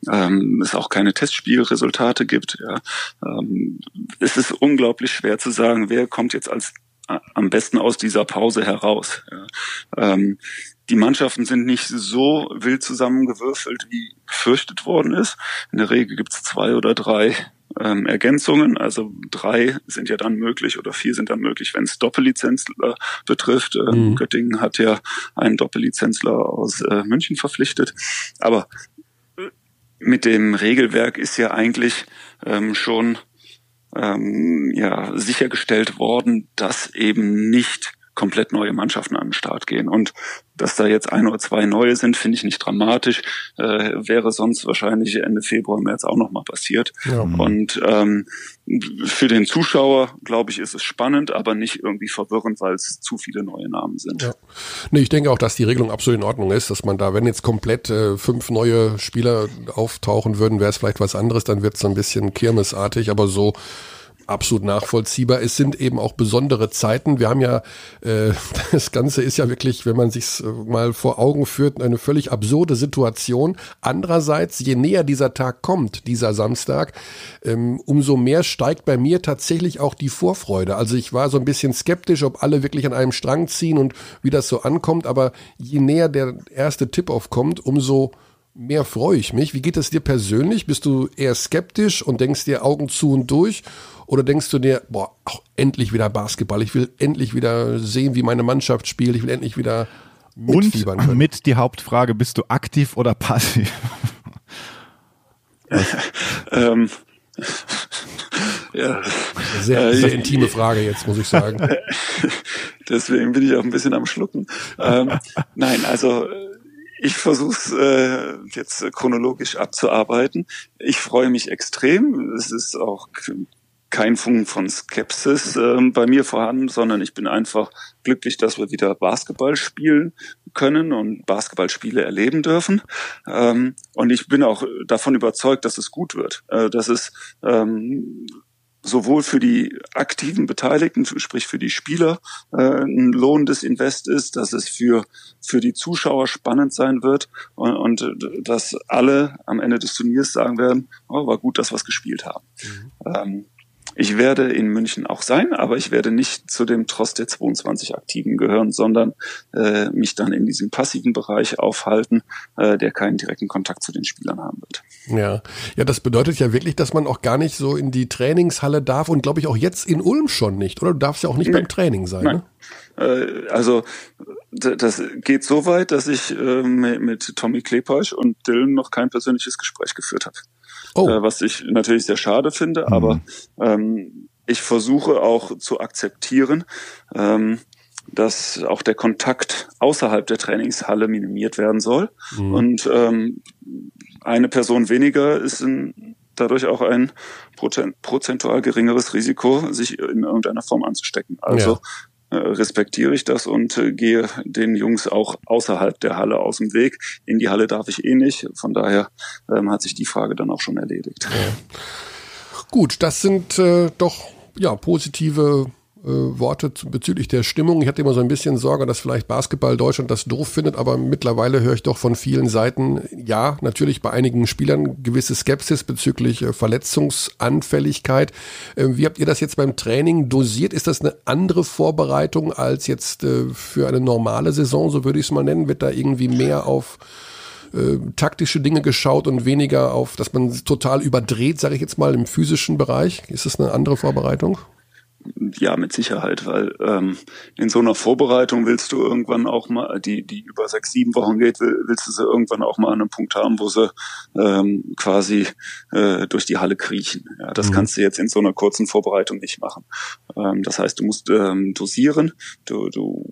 ähm, es auch keine Testspielresultate gibt. Ja. Ähm, es ist unglaublich schwer zu sagen, wer kommt jetzt als am besten aus dieser Pause heraus. Ja. Ähm, die Mannschaften sind nicht so wild zusammengewürfelt, wie befürchtet worden ist. In der Regel gibt es zwei oder drei ähm, Ergänzungen. Also drei sind ja dann möglich oder vier sind dann möglich, wenn es Doppellizenzler betrifft. Ähm, mhm. Göttingen hat ja einen Doppellizenzler aus äh, München verpflichtet. Aber äh, mit dem Regelwerk ist ja eigentlich ähm, schon ähm, ja sichergestellt worden, dass eben nicht komplett neue Mannschaften an den Start gehen. Und dass da jetzt ein oder zwei neue sind, finde ich nicht dramatisch. Äh, wäre sonst wahrscheinlich Ende Februar, März auch nochmal passiert. Ja. Und ähm, für den Zuschauer, glaube ich, ist es spannend, aber nicht irgendwie verwirrend, weil es zu viele neue Namen sind. Ja. Nee, ich denke auch, dass die Regelung absolut in Ordnung ist, dass man da, wenn jetzt komplett äh, fünf neue Spieler auftauchen würden, wäre es vielleicht was anderes, dann wird es so ein bisschen kirmesartig, aber so absolut nachvollziehbar. Es sind eben auch besondere Zeiten. Wir haben ja, äh, das Ganze ist ja wirklich, wenn man sich mal vor Augen führt, eine völlig absurde Situation. Andererseits, je näher dieser Tag kommt, dieser Samstag, ähm, umso mehr steigt bei mir tatsächlich auch die Vorfreude. Also ich war so ein bisschen skeptisch, ob alle wirklich an einem Strang ziehen und wie das so ankommt. Aber je näher der erste Tipp aufkommt, umso mehr freue ich mich. Wie geht es dir persönlich? Bist du eher skeptisch und denkst dir Augen zu und durch? Oder denkst du dir, boah, auch endlich wieder Basketball, ich will endlich wieder sehen, wie meine Mannschaft spielt, ich will endlich wieder mitfiebern Und mit die Hauptfrage, bist du aktiv oder passiv? ähm, ja. Sehr, äh, sehr intime Frage jetzt, muss ich sagen. Deswegen bin ich auch ein bisschen am Schlucken. Ähm, nein, also ich versuche äh, jetzt chronologisch abzuarbeiten. Ich freue mich extrem. Es ist auch kein Funken von Skepsis äh, bei mir vorhanden, sondern ich bin einfach glücklich, dass wir wieder Basketball spielen können und Basketballspiele erleben dürfen. Ähm, und ich bin auch davon überzeugt, dass es gut wird, äh, dass es ähm, sowohl für die aktiven Beteiligten, sprich für die Spieler, äh, ein lohnendes Invest ist, dass es für, für die Zuschauer spannend sein wird und, und äh, dass alle am Ende des Turniers sagen werden, oh, war gut, dass wir es gespielt haben. Mhm. Ähm, ich werde in München auch sein, aber ich werde nicht zu dem Trost der 22 Aktiven gehören, sondern äh, mich dann in diesem passiven Bereich aufhalten, äh, der keinen direkten Kontakt zu den Spielern haben wird. Ja, ja, das bedeutet ja wirklich, dass man auch gar nicht so in die Trainingshalle darf und glaube ich auch jetzt in Ulm schon nicht, oder? Du darfst ja auch nicht nee. beim Training sein. Nein. Ne? Äh, also das geht so weit, dass ich äh, mit Tommy Klepasch und Dylan noch kein persönliches Gespräch geführt habe oh. äh, was ich natürlich sehr schade finde, mhm. aber ähm, ich versuche auch zu akzeptieren, ähm, dass auch der Kontakt außerhalb der Trainingshalle minimiert werden soll. Mhm. Und ähm, eine Person weniger ist in, dadurch auch ein prozentual geringeres Risiko, sich in irgendeiner Form anzustecken. Also respektiere ich das und äh, gehe den Jungs auch außerhalb der Halle aus dem Weg. In die Halle darf ich eh nicht. Von daher ähm, hat sich die Frage dann auch schon erledigt. Gut, das sind äh, doch ja positive äh, Worte bezüglich der Stimmung. Ich hatte immer so ein bisschen Sorge, dass vielleicht Basketball Deutschland das doof findet, aber mittlerweile höre ich doch von vielen Seiten, ja, natürlich bei einigen Spielern gewisse Skepsis bezüglich äh, Verletzungsanfälligkeit. Äh, wie habt ihr das jetzt beim Training dosiert? Ist das eine andere Vorbereitung als jetzt äh, für eine normale Saison, so würde ich es mal nennen? Wird da irgendwie mehr auf äh, taktische Dinge geschaut und weniger auf, dass man total überdreht, sage ich jetzt mal, im physischen Bereich? Ist das eine andere Vorbereitung? Ja, mit Sicherheit, weil ähm, in so einer Vorbereitung willst du irgendwann auch mal, die die über sechs, sieben Wochen geht, willst du sie irgendwann auch mal an einem Punkt haben, wo sie ähm, quasi äh, durch die Halle kriechen. Ja, das mhm. kannst du jetzt in so einer kurzen Vorbereitung nicht machen. Ähm, das heißt, du musst ähm, dosieren, du, du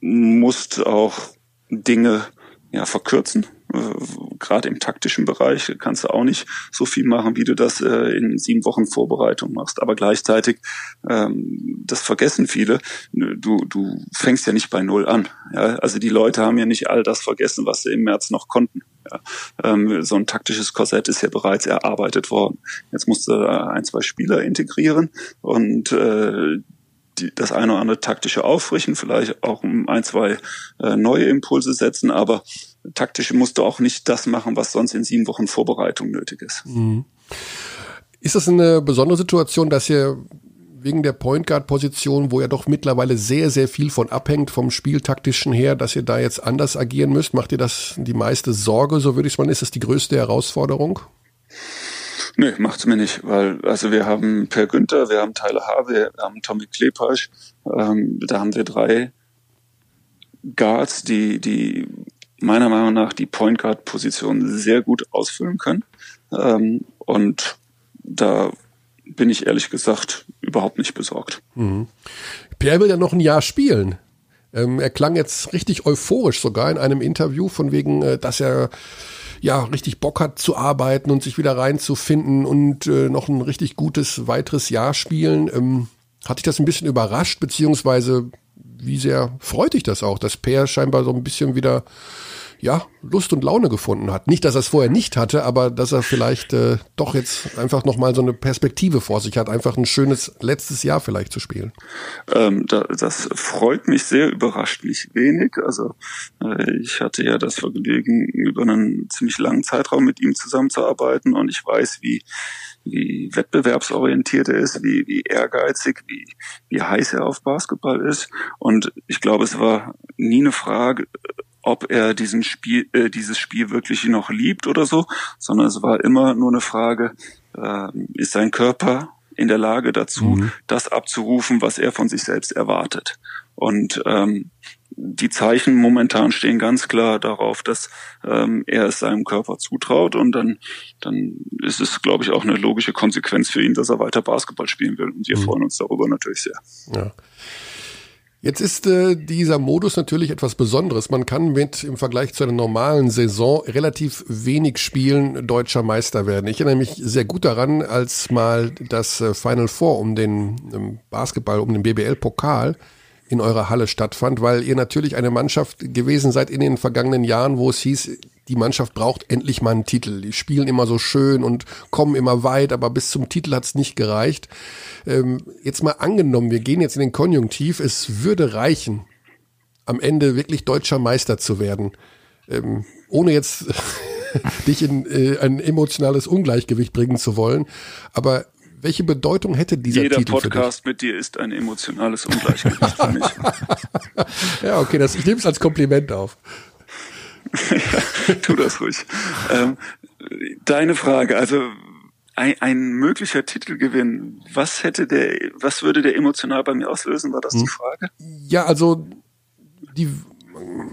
musst auch Dinge ja, verkürzen. Äh, Gerade im taktischen Bereich kannst du auch nicht so viel machen, wie du das äh, in sieben Wochen Vorbereitung machst. Aber gleichzeitig, ähm, das vergessen viele, du, du fängst ja nicht bei Null an. Ja? Also die Leute haben ja nicht all das vergessen, was sie im März noch konnten. Ja? Ähm, so ein taktisches Korsett ist ja bereits erarbeitet worden. Jetzt musst du ein, zwei Spieler integrieren und äh, das eine oder andere taktische auffrischen, vielleicht auch ein, zwei äh, neue Impulse setzen, aber taktisch musst du auch nicht das machen, was sonst in sieben Wochen Vorbereitung nötig ist. Mhm. Ist das eine besondere Situation, dass ihr wegen der Point Guard Position, wo ja doch mittlerweile sehr, sehr viel von abhängt vom Spieltaktischen her, dass ihr da jetzt anders agieren müsst? Macht ihr das die meiste Sorge, so würde ich es mal, ist das die größte Herausforderung? Nee, macht's mir nicht, weil also wir haben Per Günther, wir haben Tyler H., wir haben Tommy Klepasch, ähm, da haben wir drei Guards, die, die meiner Meinung nach die Point Guard Position sehr gut ausfüllen können. Ähm, und da bin ich ehrlich gesagt überhaupt nicht besorgt. Mhm. Pierre will ja noch ein Jahr spielen. Ähm, er klang jetzt richtig euphorisch sogar in einem Interview von wegen, äh, dass er ja richtig Bock hat zu arbeiten und sich wieder reinzufinden und äh, noch ein richtig gutes weiteres Jahr spielen. Ähm, hat dich das ein bisschen überrascht, beziehungsweise wie sehr freut dich das auch, dass Peer scheinbar so ein bisschen wieder ja, Lust und Laune gefunden hat. Nicht, dass er es vorher nicht hatte, aber dass er vielleicht äh, doch jetzt einfach nochmal so eine Perspektive vor sich hat, einfach ein schönes letztes Jahr vielleicht zu spielen. Ähm, da, das freut mich sehr, überrascht mich wenig. Also äh, ich hatte ja das Vergnügen, über einen ziemlich langen Zeitraum mit ihm zusammenzuarbeiten und ich weiß, wie wie wettbewerbsorientiert er ist, wie, wie ehrgeizig, wie, wie heiß er auf Basketball ist. Und ich glaube, es war nie eine Frage, ob er diesen Spiel, äh, dieses Spiel wirklich noch liebt oder so, sondern es war immer nur eine Frage, äh, ist sein Körper in der Lage dazu, mhm. das abzurufen, was er von sich selbst erwartet. Und ähm, die Zeichen momentan stehen ganz klar darauf, dass ähm, er es seinem Körper zutraut und dann, dann ist es, glaube ich, auch eine logische Konsequenz für ihn, dass er weiter Basketball spielen will. Und wir mhm. freuen uns darüber natürlich sehr. Ja. Jetzt ist äh, dieser Modus natürlich etwas Besonderes. Man kann mit im Vergleich zu einer normalen Saison relativ wenig Spielen deutscher Meister werden. Ich erinnere mich sehr gut daran, als mal das äh, Final Four um den ähm, Basketball, um den BBL-Pokal in eurer Halle stattfand, weil ihr natürlich eine Mannschaft gewesen seid in den vergangenen Jahren, wo es hieß, die Mannschaft braucht endlich mal einen Titel. Die spielen immer so schön und kommen immer weit, aber bis zum Titel hat's nicht gereicht. Ähm, jetzt mal angenommen, wir gehen jetzt in den Konjunktiv, es würde reichen, am Ende wirklich deutscher Meister zu werden. Ähm, ohne jetzt dich in äh, ein emotionales Ungleichgewicht bringen zu wollen. Aber welche Bedeutung hätte dieser Jeder Titel Podcast mit dir ist ein emotionales Ungleichgewicht für mich. ja, okay, das, ich nehme es als Kompliment auf. tu das ruhig. Ähm, deine Frage, also ein, ein, möglicher Titelgewinn, was hätte der, was würde der emotional bei mir auslösen? War das hm. die Frage? Ja, also die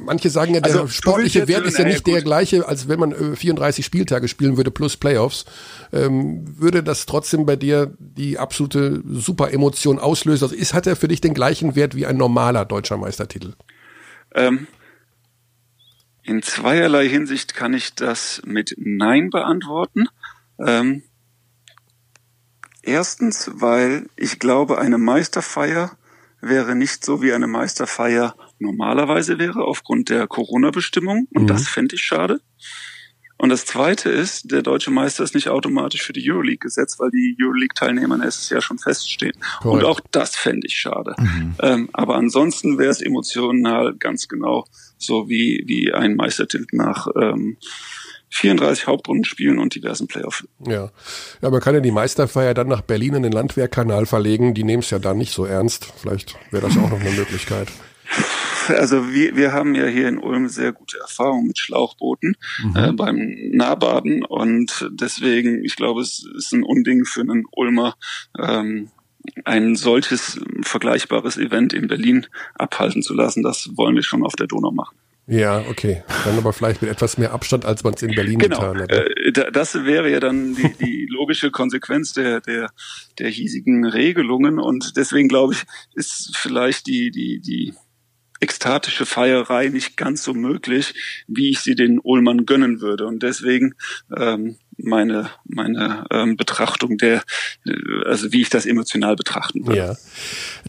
manche sagen ja, der also, sportliche Wert ist ja nicht der gleiche, als wenn man 34 äh, Spieltage spielen würde plus Playoffs. Ähm, würde das trotzdem bei dir die absolute super Emotion auslösen? Also ist, hat er für dich den gleichen Wert wie ein normaler deutscher Meistertitel? Ähm, in zweierlei Hinsicht kann ich das mit Nein beantworten. Ähm, erstens, weil ich glaube, eine Meisterfeier wäre nicht so wie eine Meisterfeier normalerweise wäre aufgrund der Corona-Bestimmung. Und mhm. das fände ich schade. Und das Zweite ist, der deutsche Meister ist nicht automatisch für die Euroleague gesetzt, weil die Euroleague-Teilnehmer nächstes Jahr schon feststehen. Correct. Und auch das fände ich schade. Mhm. Ähm, aber ansonsten wäre es emotional ganz genau so wie, wie ein Meistertitel nach ähm, 34 Hauptrundenspielen und diversen Playoffs. Ja. ja, man kann ja die Meisterfeier dann nach Berlin in den Landwehrkanal verlegen. Die nehmen es ja dann nicht so ernst. Vielleicht wäre das auch noch eine Möglichkeit. Also wir, wir haben ja hier in Ulm sehr gute Erfahrungen mit Schlauchbooten mhm. äh, beim Nahbaden und deswegen, ich glaube, es ist ein Unding für einen Ulmer, ähm, ein solches vergleichbares Event in Berlin abhalten zu lassen. Das wollen wir schon auf der Donau machen. Ja, okay. Dann aber vielleicht mit etwas mehr Abstand, als man es in Berlin genau. getan hat. Äh, das wäre ja dann die, die logische Konsequenz der, der, der hiesigen Regelungen. Und deswegen glaube ich, ist vielleicht die, die, die ekstatische Feierei nicht ganz so möglich, wie ich sie den Ullmann gönnen würde. Und deswegen ähm, meine meine ähm, Betrachtung der, äh, also wie ich das emotional betrachten würde. Ja.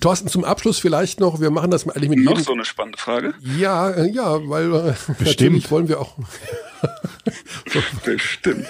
Thorsten, zum Abschluss vielleicht noch, wir machen das mal eigentlich mit Noch so eine spannende Frage? Ja, äh, ja, weil äh, natürlich wollen wir auch Bestimmt.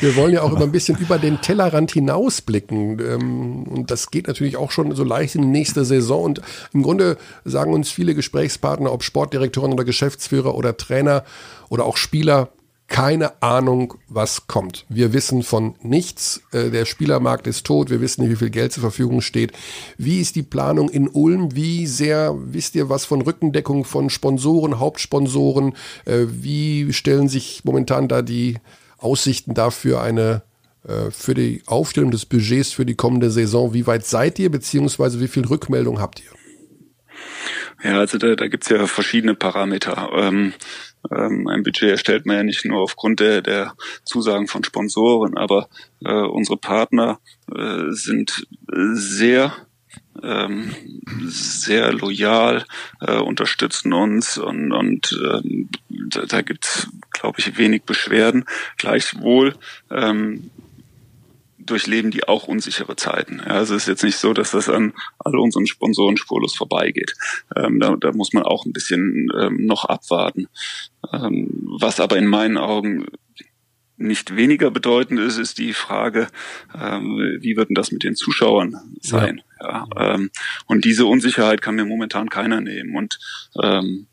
Wir wollen ja auch immer ein bisschen über den Tellerrand hinausblicken. Ähm, und das geht natürlich auch schon so leicht in die nächste Saison. Und im Grunde sagen uns viele Gesprächspartner, ob Sportdirektoren oder Geschäftsführer oder Trainer oder auch Spieler, keine Ahnung, was kommt. Wir wissen von nichts. Äh, der Spielermarkt ist tot. Wir wissen nicht, wie viel Geld zur Verfügung steht. Wie ist die Planung in Ulm? Wie sehr wisst ihr was von Rückendeckung von Sponsoren, Hauptsponsoren? Äh, wie stellen sich momentan da die Aussichten dafür eine äh, für die Aufstellung des Budgets für die kommende Saison? Wie weit seid ihr, beziehungsweise wie viel Rückmeldung habt ihr? Ja, also da, da gibt ja verschiedene Parameter. Ähm, ähm, ein Budget erstellt man ja nicht nur aufgrund der, der Zusagen von Sponsoren, aber äh, unsere Partner äh, sind sehr ähm, sehr loyal, äh, unterstützen uns und, und ähm, da, da gibt es, glaube ich, wenig Beschwerden. Gleichwohl ähm, durchleben die auch unsichere Zeiten. Ja, also es ist jetzt nicht so, dass das an all unseren Sponsoren spurlos vorbeigeht. Ähm, da, da, muss man auch ein bisschen ähm, noch abwarten. Ähm, was aber in meinen Augen nicht weniger bedeutend ist, ist die Frage, ähm, wie wird denn das mit den Zuschauern sein? Ja. ja ähm, und diese Unsicherheit kann mir momentan keiner nehmen. Und ähm,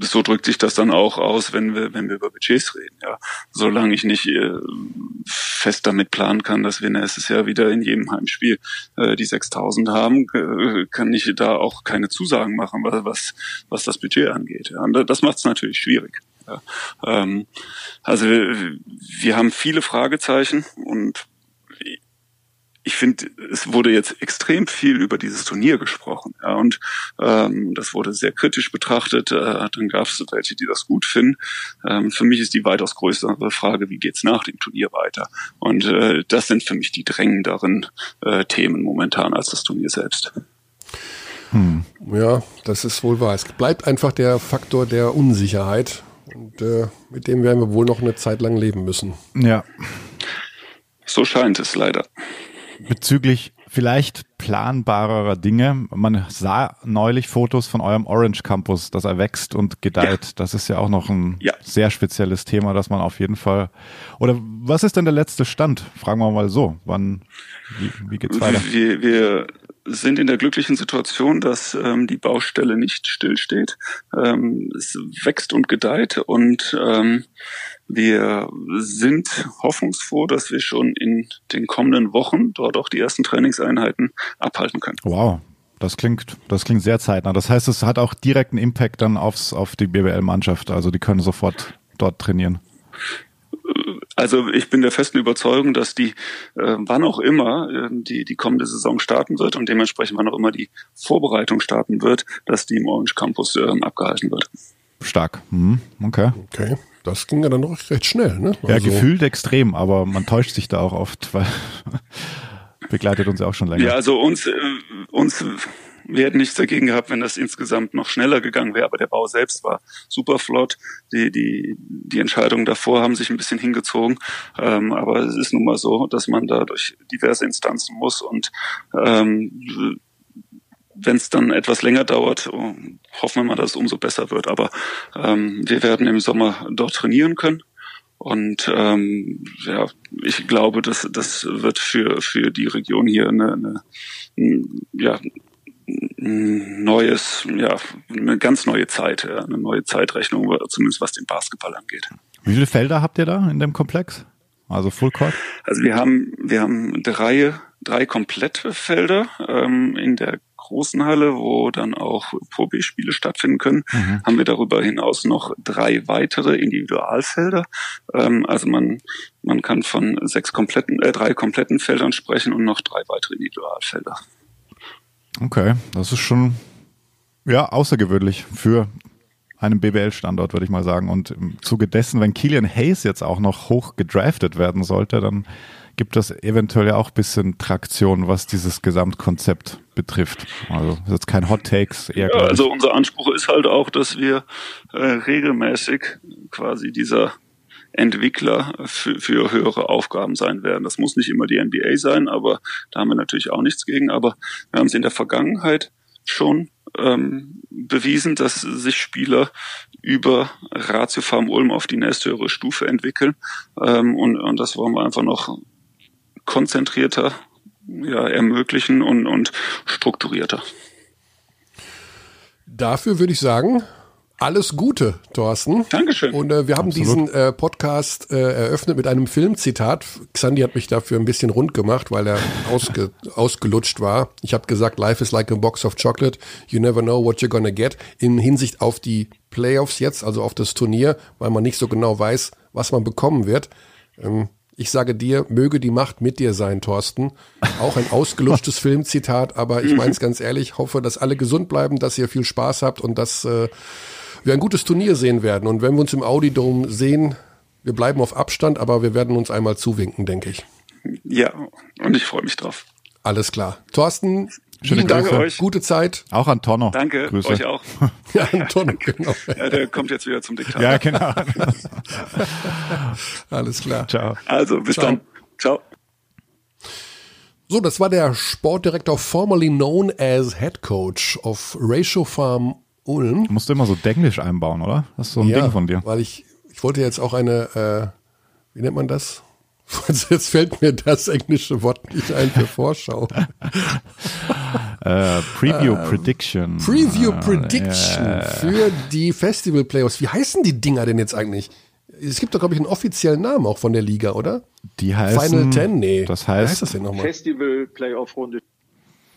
so drückt sich das dann auch aus, wenn wir, wenn wir über Budgets reden. Ja, solange ich nicht äh, fest damit planen kann, dass wir nächstes Jahr wieder in jedem Heimspiel äh, die 6000 haben, äh, kann ich da auch keine Zusagen machen, was was das Budget angeht. Ja, und das macht es natürlich schwierig. Ja, ähm, also wir, wir haben viele Fragezeichen und ich finde, es wurde jetzt extrem viel über dieses Turnier gesprochen. Ja, und ähm, das wurde sehr kritisch betrachtet. Äh, dann gab es welche, die das gut finden. Ähm, für mich ist die weitaus größere Frage, wie geht's nach dem Turnier weiter? Und äh, das sind für mich die drängenderen äh, Themen momentan als das Turnier selbst. Hm. Ja, das ist wohl wahr. Es bleibt einfach der Faktor der Unsicherheit. Und äh, mit dem werden wir wohl noch eine Zeit lang leben müssen. Ja. So scheint es leider. Bezüglich vielleicht planbarerer Dinge. Man sah neulich Fotos von eurem Orange Campus, dass er wächst und gedeiht. Ja. Das ist ja auch noch ein ja. sehr spezielles Thema, dass man auf jeden Fall. Oder was ist denn der letzte Stand? Fragen wir mal so. Wann, wie, wie geht's weiter? Wir, wir sind in der glücklichen Situation, dass ähm, die Baustelle nicht stillsteht. Ähm, es wächst und gedeiht und ähm, wir sind hoffnungsfroh, dass wir schon in den kommenden Wochen dort auch die ersten Trainingseinheiten abhalten können. Wow. Das klingt, das klingt sehr zeitnah. Das heißt, es hat auch direkten Impact dann aufs, auf die BWL-Mannschaft. Also die können sofort dort trainieren. Also ich bin der festen Überzeugung, dass die, äh, wann auch immer äh, die, die kommende Saison starten wird und dementsprechend wann auch immer die Vorbereitung starten wird, dass die im Orange Campus äh, abgehalten wird. Stark. Mhm. Okay. Okay. Das ging ja dann noch recht schnell, ne? Also ja, gefühlt extrem, aber man täuscht sich da auch oft, weil begleitet uns ja auch schon länger. Ja, also uns, äh, uns wir hätten nichts dagegen gehabt, wenn das insgesamt noch schneller gegangen wäre, aber der Bau selbst war super flott. Die, die, die Entscheidungen davor haben sich ein bisschen hingezogen. Ähm, aber es ist nun mal so, dass man da durch diverse Instanzen muss und ähm, wenn es dann etwas länger dauert, hoffen wir mal, dass es umso besser wird. Aber ähm, wir werden im Sommer dort trainieren können. Und ähm, ja, ich glaube, dass das wird für für die Region hier eine, eine ja neues, ja, eine ganz neue Zeit, eine neue Zeitrechnung, zumindest was den Basketball angeht. Wie viele Felder habt ihr da in dem Komplex? Also Full Court? Also wir haben, wir haben drei, drei komplette Felder ähm, in der großen Halle, wo dann auch Pro B-Spiele stattfinden können, mhm. haben wir darüber hinaus noch drei weitere Individualfelder. Ähm, also man, man kann von sechs kompletten, äh, drei kompletten Feldern sprechen und noch drei weitere Individualfelder. Okay, das ist schon ja außergewöhnlich für einen BBL-Standort, würde ich mal sagen. Und im Zuge dessen, wenn Killian Hayes jetzt auch noch hoch gedraftet werden sollte, dann gibt das eventuell ja auch ein bisschen Traktion, was dieses Gesamtkonzept betrifft. Also ist jetzt kein Hot Takes, eher. Ja, also unser Anspruch ist halt auch, dass wir äh, regelmäßig quasi dieser Entwickler für, für höhere Aufgaben sein werden. Das muss nicht immer die NBA sein, aber da haben wir natürlich auch nichts gegen. Aber wir haben es in der Vergangenheit schon ähm, bewiesen, dass sich Spieler über Ratio Farm Ulm auf die nächste höhere Stufe entwickeln. Ähm, und, und das wollen wir einfach noch konzentrierter ja, ermöglichen und, und strukturierter. Dafür würde ich sagen, alles Gute, Thorsten. Dankeschön. Und äh, wir haben Absolut. diesen äh, Podcast äh, eröffnet mit einem Filmzitat. Xandi hat mich dafür ein bisschen rund gemacht, weil er ausge, ausgelutscht war. Ich habe gesagt, Life is like a box of chocolate. You never know what you're gonna get. In Hinsicht auf die Playoffs jetzt, also auf das Turnier, weil man nicht so genau weiß, was man bekommen wird. Ähm, ich sage dir, möge die Macht mit dir sein, Thorsten. Auch ein ausgelutschtes Filmzitat, aber ich meine es ganz ehrlich, hoffe, dass alle gesund bleiben, dass ihr viel Spaß habt und dass äh, wir ein gutes Turnier sehen werden. Und wenn wir uns im Audi Dome sehen, wir bleiben auf Abstand, aber wir werden uns einmal zuwinken, denke ich. Ja, und ich freue mich drauf. Alles klar. Thorsten, Schöne Dank euch. Gute Zeit. Auch an Tonno. Danke, Grüße. euch auch. ja, an Tonno, genau. Ja, der kommt jetzt wieder zum Diktat. Ja, genau. Alles klar. Ciao. Also, bis Ciao. dann. Ciao. So, das war der Sportdirektor formerly known as Head Coach of Ratio Farm Ulm. Musst du immer so Denglisch einbauen, oder? Das ist so ein ja, Ding von dir. weil ich, ich wollte jetzt auch eine, äh, wie nennt man das? Jetzt fällt mir das englische Wort nicht ein für Vorschau. uh, Preview uh, Prediction. Preview uh, Prediction yeah. für die Festival Playoffs. Wie heißen die Dinger denn jetzt eigentlich? Es gibt doch, glaube ich, einen offiziellen Namen auch von der Liga, oder? Die heißen. Final Ten? Nee. Das heißt. Wie heißt das denn nochmal? Festival Playoff Runde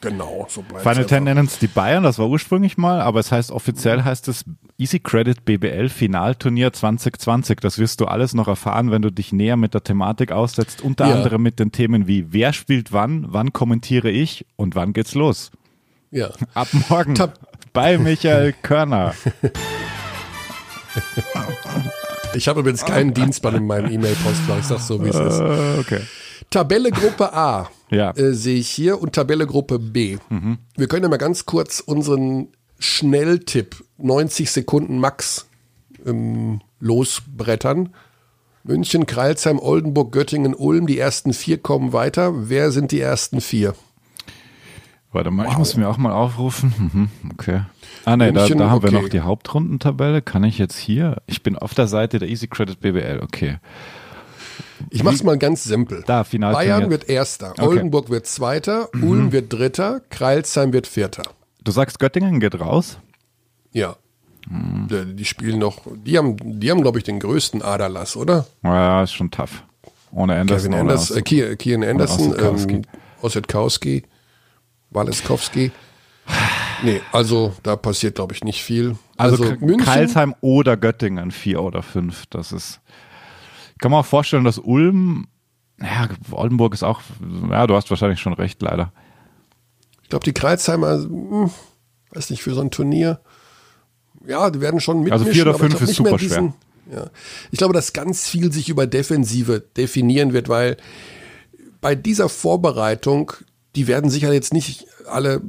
Genau, so bleibt Final Ten nennen es die Bayern, das war ursprünglich mal, aber es heißt offiziell heißt es Easy Credit BBL Finalturnier 2020. Das wirst du alles noch erfahren, wenn du dich näher mit der Thematik aussetzt, unter ja. anderem mit den Themen wie wer spielt wann, wann kommentiere ich und wann geht's los. Ja. Ab morgen Tab bei Michael Körner. Ich habe übrigens keinen Dienstplan in meinem E-Mail-Postfach, ich sag's so, wie es ist. Äh, okay. Tabelle Gruppe A Ja. äh, sehe ich hier und Tabelle Gruppe B. Wir können ja mal ganz kurz unseren Schnelltipp, 90 Sekunden Max, ähm, losbrettern. München, Kreilsheim, Oldenburg, Göttingen, Ulm, die ersten vier kommen weiter. Wer sind die ersten vier? Warte mal, ich muss mir auch mal aufrufen. Mhm, okay. Ah ne, da, da haben wir okay. noch die Hauptrundentabelle. Kann ich jetzt hier? Ich bin auf der Seite der Easy Credit BBL. Okay. Ich mach's mal ganz simpel. Da, Finalturnier. Bayern wird Erster, Okay. Mhm. Oldenburg wird Zweiter, Ulm wird Dritter, Kreilsheim wird Vierter. Du sagst, Göttingen geht raus? Ja. Mhm. Die, die spielen noch, die haben, die haben, glaube ich, den größten Aderlass, oder? Ja, ist schon tough. Ohne Anderson. Kevin ohne Anderson, äh, Kian, Kian Anderson, Ossetkowski. ähm, Ossetkowski, Waleskowski. Nee, also da passiert, glaube ich, nicht viel. Also, Also, München, Karlsheim oder Göttingen, vier oder fünf. Das ist. Kann mir auch vorstellen, dass Ulm, ja, Oldenburg ist auch, ja, du hast wahrscheinlich schon recht, leider. ich glaube, die Kreuzheimer, hm, weiß nicht, für so ein Turnier, ja, die werden schon mitmischen. Also vier oder fünf ist super schwer. Ja. Ich glaube, dass ganz viel sich über Defensive definieren wird, weil bei dieser Vorbereitung, die werden sicher jetzt nicht alle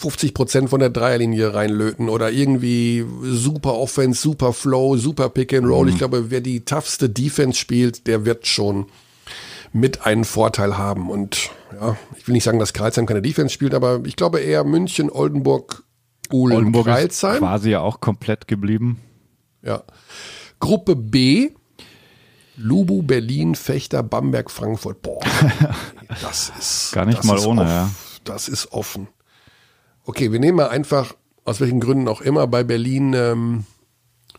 50 Prozent von der Dreierlinie reinlöten oder irgendwie super Offense, super Flow, super Pick and Mhm. Roll. Ich glaube, wer die toughste Defense spielt, der wird schon mit einen Vorteil haben. Und ja, ich will nicht sagen, dass Kreilsheim keine Defense spielt, aber ich glaube eher München, Oldenburg, Ulm, Oldenburg ist Kreilsheim. quasi ja auch komplett geblieben. Ja. Gruppe B, Lubu, Berlin, Fechter, Bamberg, Frankfurt. Boah, das ist Gar nicht mal ist ohne, off- ja. Das ist offen. Okay, wir nehmen mal einfach, aus welchen Gründen auch immer, bei Berlin ähm,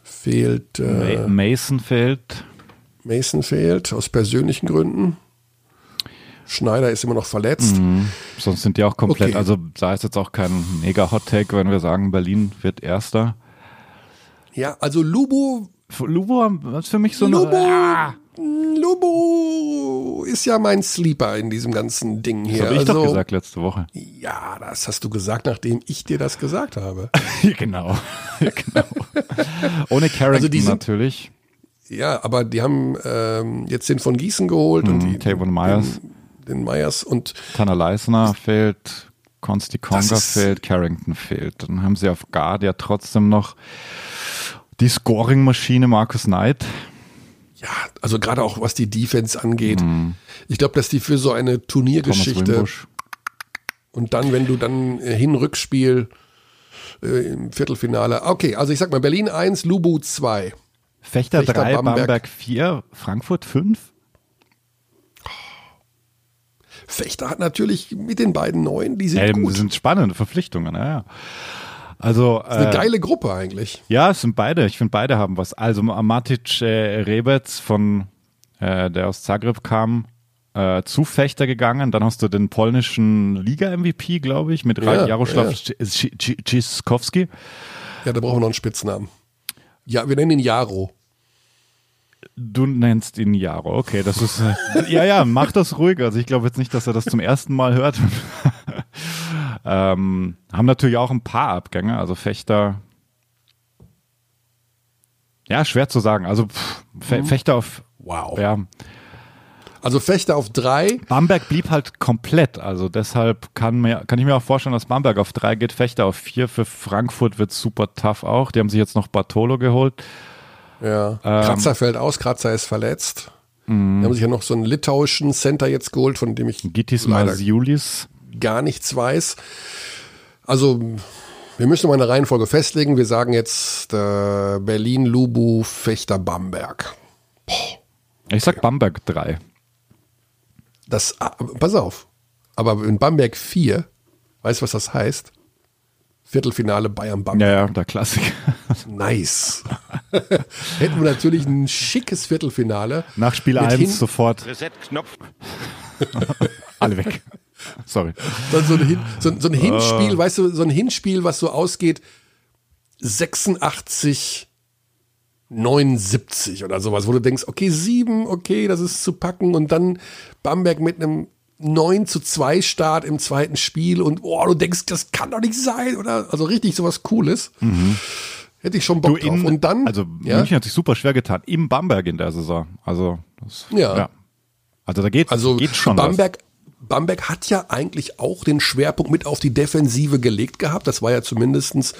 fehlt äh, Ma- Mason fehlt. Mason fehlt, aus persönlichen Gründen. Schneider ist immer noch verletzt. Sonst sind die auch komplett, Okay. also da ist jetzt auch kein mega Hot Take, wenn wir sagen, Berlin wird Erster. Ja, also Lubu, Für Lubo ist für mich so eine. Lubu, Ah, Lubu ist ja mein Sleeper in diesem ganzen Ding das hier. habe ich also, doch gesagt letzte Woche. Ja, das hast du gesagt, nachdem ich dir das gesagt habe. genau. genau. Ohne Carrington Also die sind- natürlich. Ja, aber die haben ähm, jetzt den von Gießen geholt und die, Mhm, Tavon Myers. Den, den Myers und Tanner Leisner fehlt, Consti Conga fehlt, Carrington fehlt. Dann haben sie auf Guard ja trotzdem noch die Scoring-Maschine Marcus Knight. Ja, also gerade auch was die Defense angeht. Ich glaube, dass die für so eine Mhm. Turniergeschichte und dann, wenn du dann äh, Hin-Rückspiel äh, im Viertelfinale. Okay, also ich sag mal Berlin 1, Lubu 2. Fechter Fechter, 3, Bamberg. Bamberg 4, Frankfurt 5. Fechter hat natürlich mit den beiden Neuen, die sind Ähm, gut. sind spannende Verpflichtungen, ja. Ja. Also, Das ist eine äh, geile Gruppe eigentlich. ja, es sind beide. Ich finde, beide haben was. Also, Matic äh, Rebec von, äh, der aus Zagreb kam, äh, zu Fechter gegangen. Dann hast du den polnischen Liga-MVP, glaube ich, mit Ja, ja, Jaroslaw ja. Ciskowski. Ja, da brauchen wir noch einen Spitznamen. Ja, wir nennen ihn Jaro. Du nennst ihn Jaro. Okay, das ist. Äh, ja, ja, mach das ruhig. Also ich glaube jetzt nicht, dass er das zum ersten Mal hört. ähm, haben natürlich auch ein paar Abgänge. Also Fechter. Ja, schwer zu sagen. Also pff, Fe Fechter auf. Wow. Ja, Also Fechter auf drei. Bamberg blieb halt komplett. Also deshalb kann, mir, kann ich mir auch vorstellen, dass Bamberg auf drei geht, Fechter auf vier. Für Frankfurt wird super tough auch. Die haben sich jetzt noch Bartolo geholt. Ja. Ähm. Kratzer fällt aus, Kratzer ist verletzt. Mhm. Die haben sich ja noch so einen litauischen Center jetzt geholt, von dem ich Gitis Masiulis. Gar nichts weiß. Also, wir müssen mal eine Reihenfolge festlegen. Wir sagen jetzt äh, Berlin, Lubu, Fechter, Bamberg. Ich sag Bamberg drei. Das, ah, pass auf. Aber in Bamberg 4, weißt du, was das heißt? Viertelfinale Bayern-Bamberg. Ja, ja, der Klassiker. Nice. Hätten wir natürlich ein schickes Viertelfinale. Nach Spiel Mit 1 hin- sofort Reset-Knopf. alle weg. Sorry. So, so, ein, Hin, so, so ein Ah. Hinspiel, weißt du, so ein Hinspiel, was so ausgeht 86, 79 oder sowas, wo du denkst, okay, sieben, okay, das ist zu packen und dann Bamberg mit einem 9 zu 2 Start im zweiten Spiel und oh, du denkst, das kann doch nicht sein, oder? Also richtig sowas Cooles. Hätte ich schon Bock Du drauf. in, Und dann, also ja, München hat sich super schwer getan. Im Bamberg in der Saison. Also, das, Ja. Also da geht, Also geht schon Bamberg, Bamberg hat ja eigentlich auch den Schwerpunkt mit auf die Defensive gelegt gehabt. Das war ja zumindestens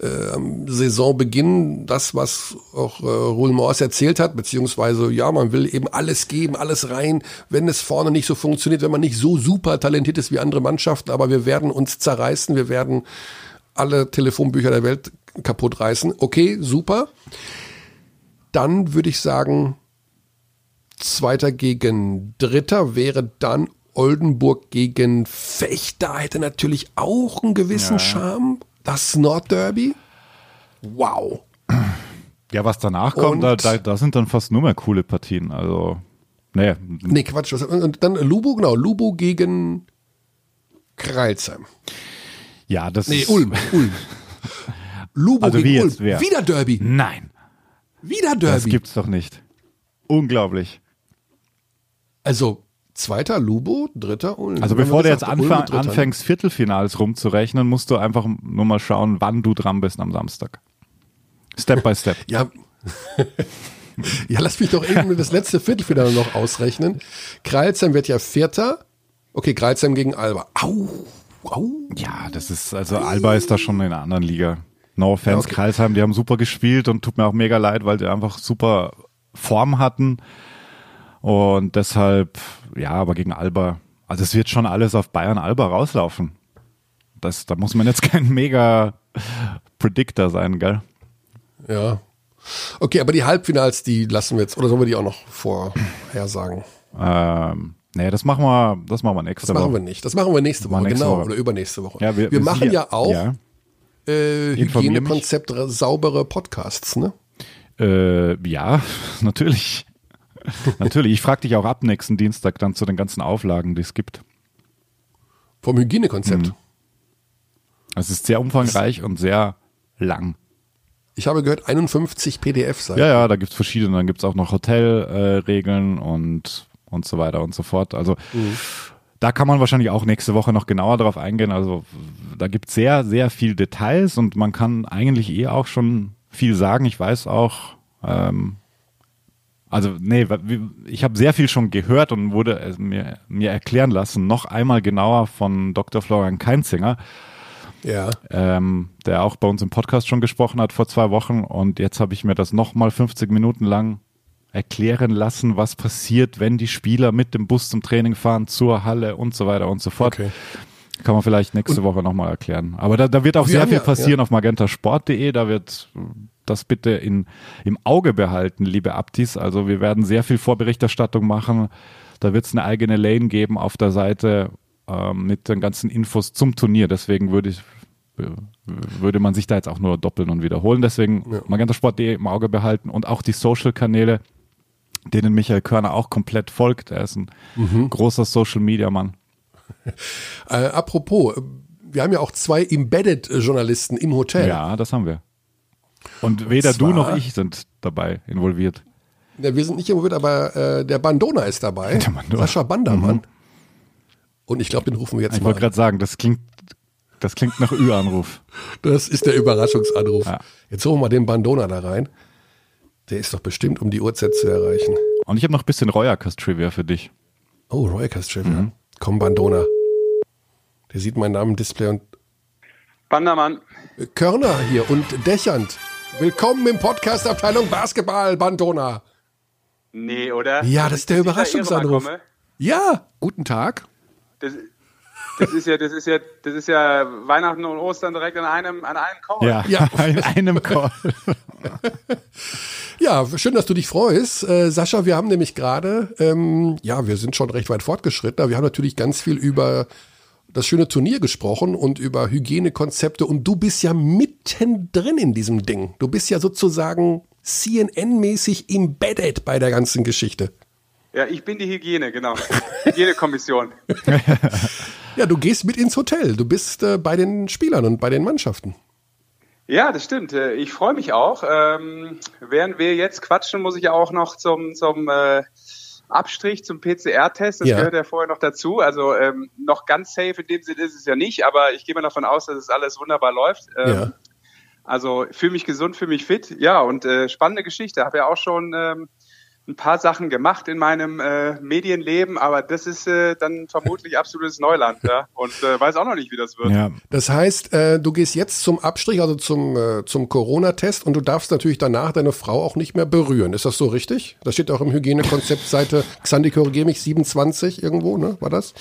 äh, am Saisonbeginn das, was auch äh, Roland Morris erzählt hat, beziehungsweise ja, man will eben alles geben, alles rein, wenn es vorne nicht so funktioniert, wenn man nicht so super talentiert ist wie andere Mannschaften, aber wir werden uns zerreißen, wir werden alle Telefonbücher der Welt kaputt reißen. Okay, super. Dann würde ich sagen, Zweiter gegen Dritter wäre dann Oldenburg gegen Fechter. Hätte natürlich auch einen gewissen Ja. Charme. Das Nordderby. Wow. Ja, was danach kommt, da, da, da sind dann fast nur mehr coole Partien. Also, nee, Nee, Quatsch. Und dann Lubo, genau. Lubo gegen Kreilsheim. ja, das Nee, ist, Ulm. Ulm. Lubo Also wie gegen jetzt, Ulm. wer? Wieder Derby. Nein, Wieder das Derby. gibt's doch nicht. Unglaublich. Also zweiter Lubo, dritter Ulm. Also bevor du jetzt anfang, Dritter. anfängst, Viertelfinals rumzurechnen, musst du einfach nur mal schauen, wann du dran bist am Samstag. Step by step. Ja. ja, lass mich doch eben das letzte Viertelfinale noch ausrechnen. Kreilsheim wird ja Vierter. Okay, Kreilsheim gegen Alba. Au, au. Ja, das ist, also Alba ist da schon in einer anderen Liga. No offense, okay. Kreisheim, die haben super gespielt und tut mir auch mega leid, weil die einfach super Form hatten. Und deshalb, ja, aber gegen Alba, also es wird schon alles auf Bayern-Alba rauslaufen. Das, da muss man jetzt kein mega Predictor sein, gell? Ja. Okay, aber die Halbfinals, die lassen wir jetzt, oder sollen wir die auch noch vorhersagen? Ähm, nee, das machen wir, das machen wir nächste Das machen Woche. wir nicht. Das machen wir nächste Woche, nächste genau. Woche. Oder übernächste Woche. Ja, wir, wir machen ja auch Ja. äh. Hygienekonzept saubere Podcasts, ne? Äh, ja, natürlich. natürlich. Ich frage dich auch ab nächsten Dienstag dann zu den ganzen Auflagen, die es gibt. Vom Hygienekonzept. Mhm. Es ist sehr umfangreich und sehr lang. Ich habe gehört, 51 PDF-Seiten. Ja, ja, da gibt's verschiedene. Dann gibt's auch noch Hotelregeln äh, und, und so weiter und so fort. Also da kann man wahrscheinlich auch nächste Woche noch genauer drauf eingehen. Also da gibt's sehr, sehr viel Details und man kann eigentlich eh auch schon viel sagen. Ich weiß auch, ähm, also nee, ich habe sehr viel schon gehört und wurde es mir, mir erklären lassen, noch einmal genauer von Dr. Florian Keinzinger ja. ähm, der auch bei uns im Podcast schon gesprochen hat vor zwei Wochen. Und jetzt habe ich mir das nochmal 50 Minuten lang erklären lassen, was passiert, wenn die Spieler mit dem Bus zum Training fahren, zur Halle und so weiter und so fort. Okay. Kann man vielleicht nächste Woche nochmal erklären. Aber da, da wird auch Wir sehr viel ja- passieren auf magentasport.de. Da wird äh, das bitte in, im Auge behalten, liebe Abtis. Also wir werden sehr viel Vorberichterstattung machen. Da wird es eine eigene Lane geben auf der Seite ähm, mit den ganzen Infos zum Turnier. Deswegen würde ich äh, würde man sich da jetzt auch nur doppeln und wiederholen. Deswegen Ja. magentasport.de im Auge behalten und auch die Social-Kanäle, denen Michael Körner auch komplett folgt. Er ist ein Mhm. großer Social-Media-Mann. Äh, apropos, äh, wir haben ja auch zwei Embedded-Journalisten im Hotel. Ja, das haben wir. Und weder du zwar- noch ich sind dabei involviert. Ja, wir sind nicht involviert, aber äh, der Bandona ist dabei. Der Bandona. Sascha Bandermann. Und ich glaube, den rufen wir jetzt Ich mal wollte an. gerade sagen, das klingt, das klingt nach Ü-Anruf. Das ist der Überraschungsanruf. Ja. Jetzt holen wir mal den Bandona da rein. Der ist doch bestimmt um die Uhrzeit zu erreichen. Und ich habe noch ein bisschen Reuerkast-Trivia für dich. Oh, Roycast Trivia. Mhm. Komm, Bandona. Der sieht meinen Namen im Display und Bandermann. Körner hier und Dächernd. Willkommen im Podcast Abteilung Basketball, Bandona. Nee, oder? Ja, das ist der Überraschungsanruf. Ja, guten Tag. Das, das ist ja, das ist ja, das ist ja Weihnachten und Ostern direkt an einem, an einem Call. Ja, Ja. in einem Call. Ja, schön, dass du dich freust. Äh, Sascha, wir haben nämlich gerade, ähm, ja, wir sind schon recht weit fortgeschritten, aber wir haben natürlich ganz viel über das schöne Turnier gesprochen und über Hygienekonzepte und du bist ja mittendrin in diesem Ding. Du bist ja sozusagen CNN-mäßig embedded bei der ganzen Geschichte. Ja, ich bin die Hygiene, genau. Hygienekommission. Ja, du gehst mit ins Hotel. Du bist äh, bei den Spielern und bei den Mannschaften. Ja, das stimmt. Äh, Ich freue mich auch. Ähm, während wir jetzt quatschen, muss ich auch noch zum, zum äh, Abstrich, zum PCR-Test. Das Ja. gehört ja vorher noch dazu. Also ähm, noch ganz safe in dem Sinne ist es ja nicht, aber ich gehe mal davon aus, dass es alles wunderbar läuft. Ähm, Ja. Also fühle mich gesund, fühle mich fit. Ja, und äh, spannende Geschichte. Habe ja auch schon ähm, ein paar Sachen gemacht in meinem äh, Medienleben, aber das ist äh, dann vermutlich absolutes Neuland, ja. Und äh, weiß auch noch nicht, wie das wird. Ja. Das heißt, äh, du gehst jetzt zum Abstrich, also zum, äh, zum Corona-Test und du darfst natürlich danach deine Frau auch nicht mehr berühren. Ist das so richtig? Das steht auch im Hygienekonzept Seite Xandi korrigier mich 27 irgendwo, ne? War das?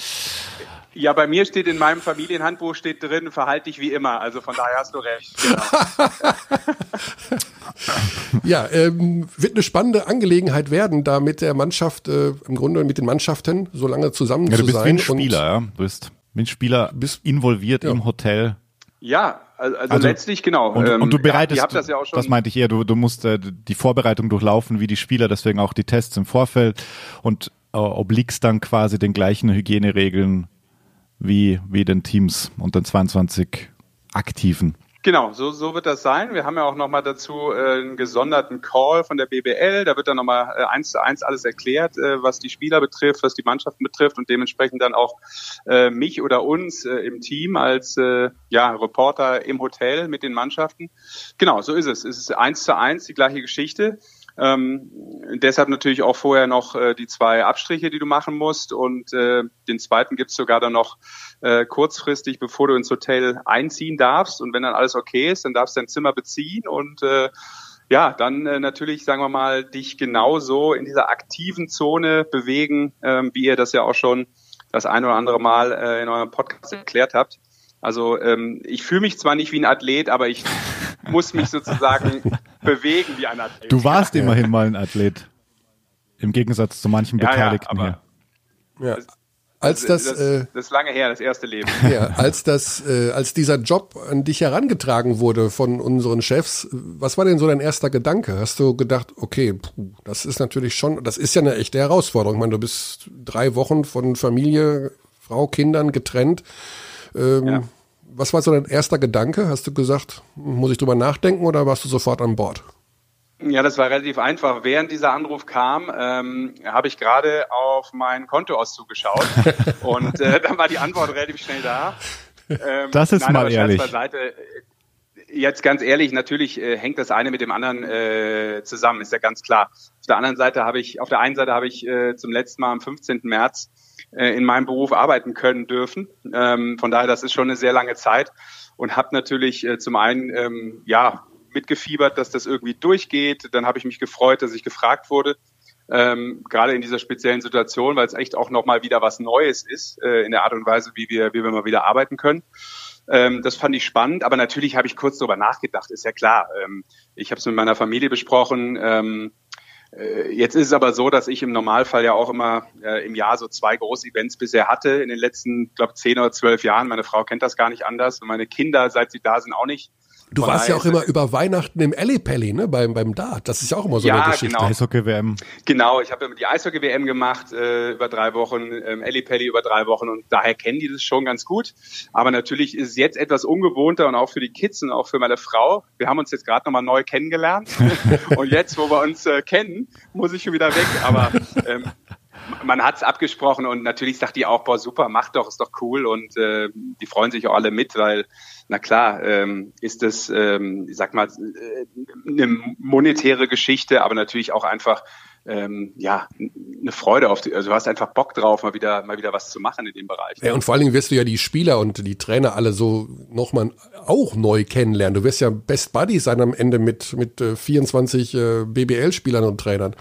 Ja, bei mir steht in meinem Familienhandbuch steht drin, verhalte dich wie immer. Also von daher hast du recht. Genau. ja, ähm, wird eine spannende Angelegenheit werden, da mit der Mannschaft, äh, im Grunde mit den Mannschaften so lange zusammen ja, zu sein. Du bist wie ein Spieler, ja. Du bist wie ein Spieler bist, involviert ja. im Hotel. Ja, also, also, letztlich genau. Und, und du ähm, bereitest, ja, das, ja auch schon. das meinte ich eher, du, du musst äh, die Vorbereitung durchlaufen wie die Spieler, deswegen auch die Tests im Vorfeld und äh, obliegst dann quasi den gleichen Hygieneregeln wie, wie den Teams und den 22 Aktiven. Genau, so, so wird das sein. Wir haben ja auch nochmal dazu äh, einen gesonderten Call von der BBL. Da wird dann nochmal äh, eins zu eins alles erklärt, äh, was die Spieler betrifft, was die Mannschaften betrifft und dementsprechend dann auch äh, mich oder uns äh, im Team als äh, ja, Reporter im Hotel mit den Mannschaften. Genau, so ist es. Es ist eins zu eins die gleiche Geschichte. Ähm, deshalb natürlich auch vorher noch äh, die zwei Abstriche, die du machen musst. Und äh, den zweiten gibt's sogar dann noch äh, kurzfristig, bevor du ins Hotel einziehen darfst. Und wenn dann alles okay ist, dann darfst du dein Zimmer beziehen und äh, ja, dann äh, natürlich, sagen wir mal, dich genauso in dieser aktiven Zone bewegen, ähm, wie ihr das ja auch schon das ein oder andere Mal äh, in eurem Podcast erklärt habt. Also ähm, ich fühle mich zwar nicht wie ein Athlet, aber ich muss mich sozusagen bewegen wie ein Athlet. Du warst ja. immerhin mal ein Athlet. Im Gegensatz zu manchen Beteiligten ja, hier. Ja. Als das, das, äh, das ist lange her, das erste Leben. Ja, als das, äh, als dieser Job an dich herangetragen wurde von unseren Chefs, was war denn so dein erster Gedanke? Hast du gedacht, okay, puh, das ist natürlich schon, das ist ja eine echte Herausforderung. Ich meine, du bist drei Wochen von Familie, Frau, Kindern getrennt. Ähm, ja was war so dein erster Gedanke? Hast du gesagt, muss ich drüber nachdenken oder warst du sofort an Bord? Ja, das war relativ einfach. Während dieser Anruf kam, ähm, habe ich gerade auf mein Kontoauszug geschaut und äh, dann war die Antwort relativ schnell da. Ähm, das ist nein, mal ehrlich. Beiseite. Jetzt ganz ehrlich, natürlich äh, hängt das eine mit dem anderen äh, zusammen, ist ja ganz klar. Auf der anderen Seite habe ich, auf der einen Seite habe ich äh, zum letzten Mal am 15. März äh, in meinem Beruf arbeiten können dürfen. Ähm, von daher, das ist schon eine sehr lange Zeit und habe natürlich äh, zum einen ähm, ja mitgefiebert, dass das irgendwie durchgeht. Dann habe ich mich gefreut, dass ich gefragt wurde. Ähm, gerade in dieser speziellen Situation, weil es echt auch nochmal wieder was Neues ist äh, in der Art und Weise, wie wir, wie wir mal wieder arbeiten können. Ähm, das fand ich spannend, aber natürlich habe ich kurz darüber nachgedacht, ist ja klar. Ähm, ich habe es mit meiner Familie besprochen. Ähm, äh, jetzt ist es aber so, dass ich im Normalfall ja auch immer äh, im Jahr so zwei große Events bisher hatte in den letzten, glaube zehn oder zwölf Jahren. Meine Frau kennt das gar nicht anders und meine Kinder, seit sie da sind, auch nicht. Du Von warst ja auch immer über Weihnachten im Ellipelli, ne, beim, beim Dart. Das ist ja auch immer so ja, eine Geschichte. Genau. Eishockey-WM. Genau, ich habe immer die Eishockey-WM gemacht, äh, über drei Wochen, ähm, Ellipelli über drei Wochen und daher kennen die das schon ganz gut. Aber natürlich ist es jetzt etwas ungewohnter und auch für die Kids und auch für meine Frau. Wir haben uns jetzt gerade nochmal neu kennengelernt und jetzt, wo wir uns äh, kennen, muss ich schon wieder weg. Aber ähm, man hat es abgesprochen und natürlich sagt die auch, boah, super, mach doch, ist doch cool und äh, die freuen sich auch alle mit, weil na klar, ähm, ist das, ähm, ich sag mal, äh, eine monetäre Geschichte, aber natürlich auch einfach ähm, ja eine Freude auf die, also du hast einfach Bock drauf, mal wieder mal wieder was zu machen in dem Bereich. Ja, und vor allen Dingen wirst du ja die Spieler und die Trainer alle so nochmal auch neu kennenlernen. Du wirst ja Best Buddies sein am Ende mit mit äh, 24 äh, BBL-Spielern und Trainern.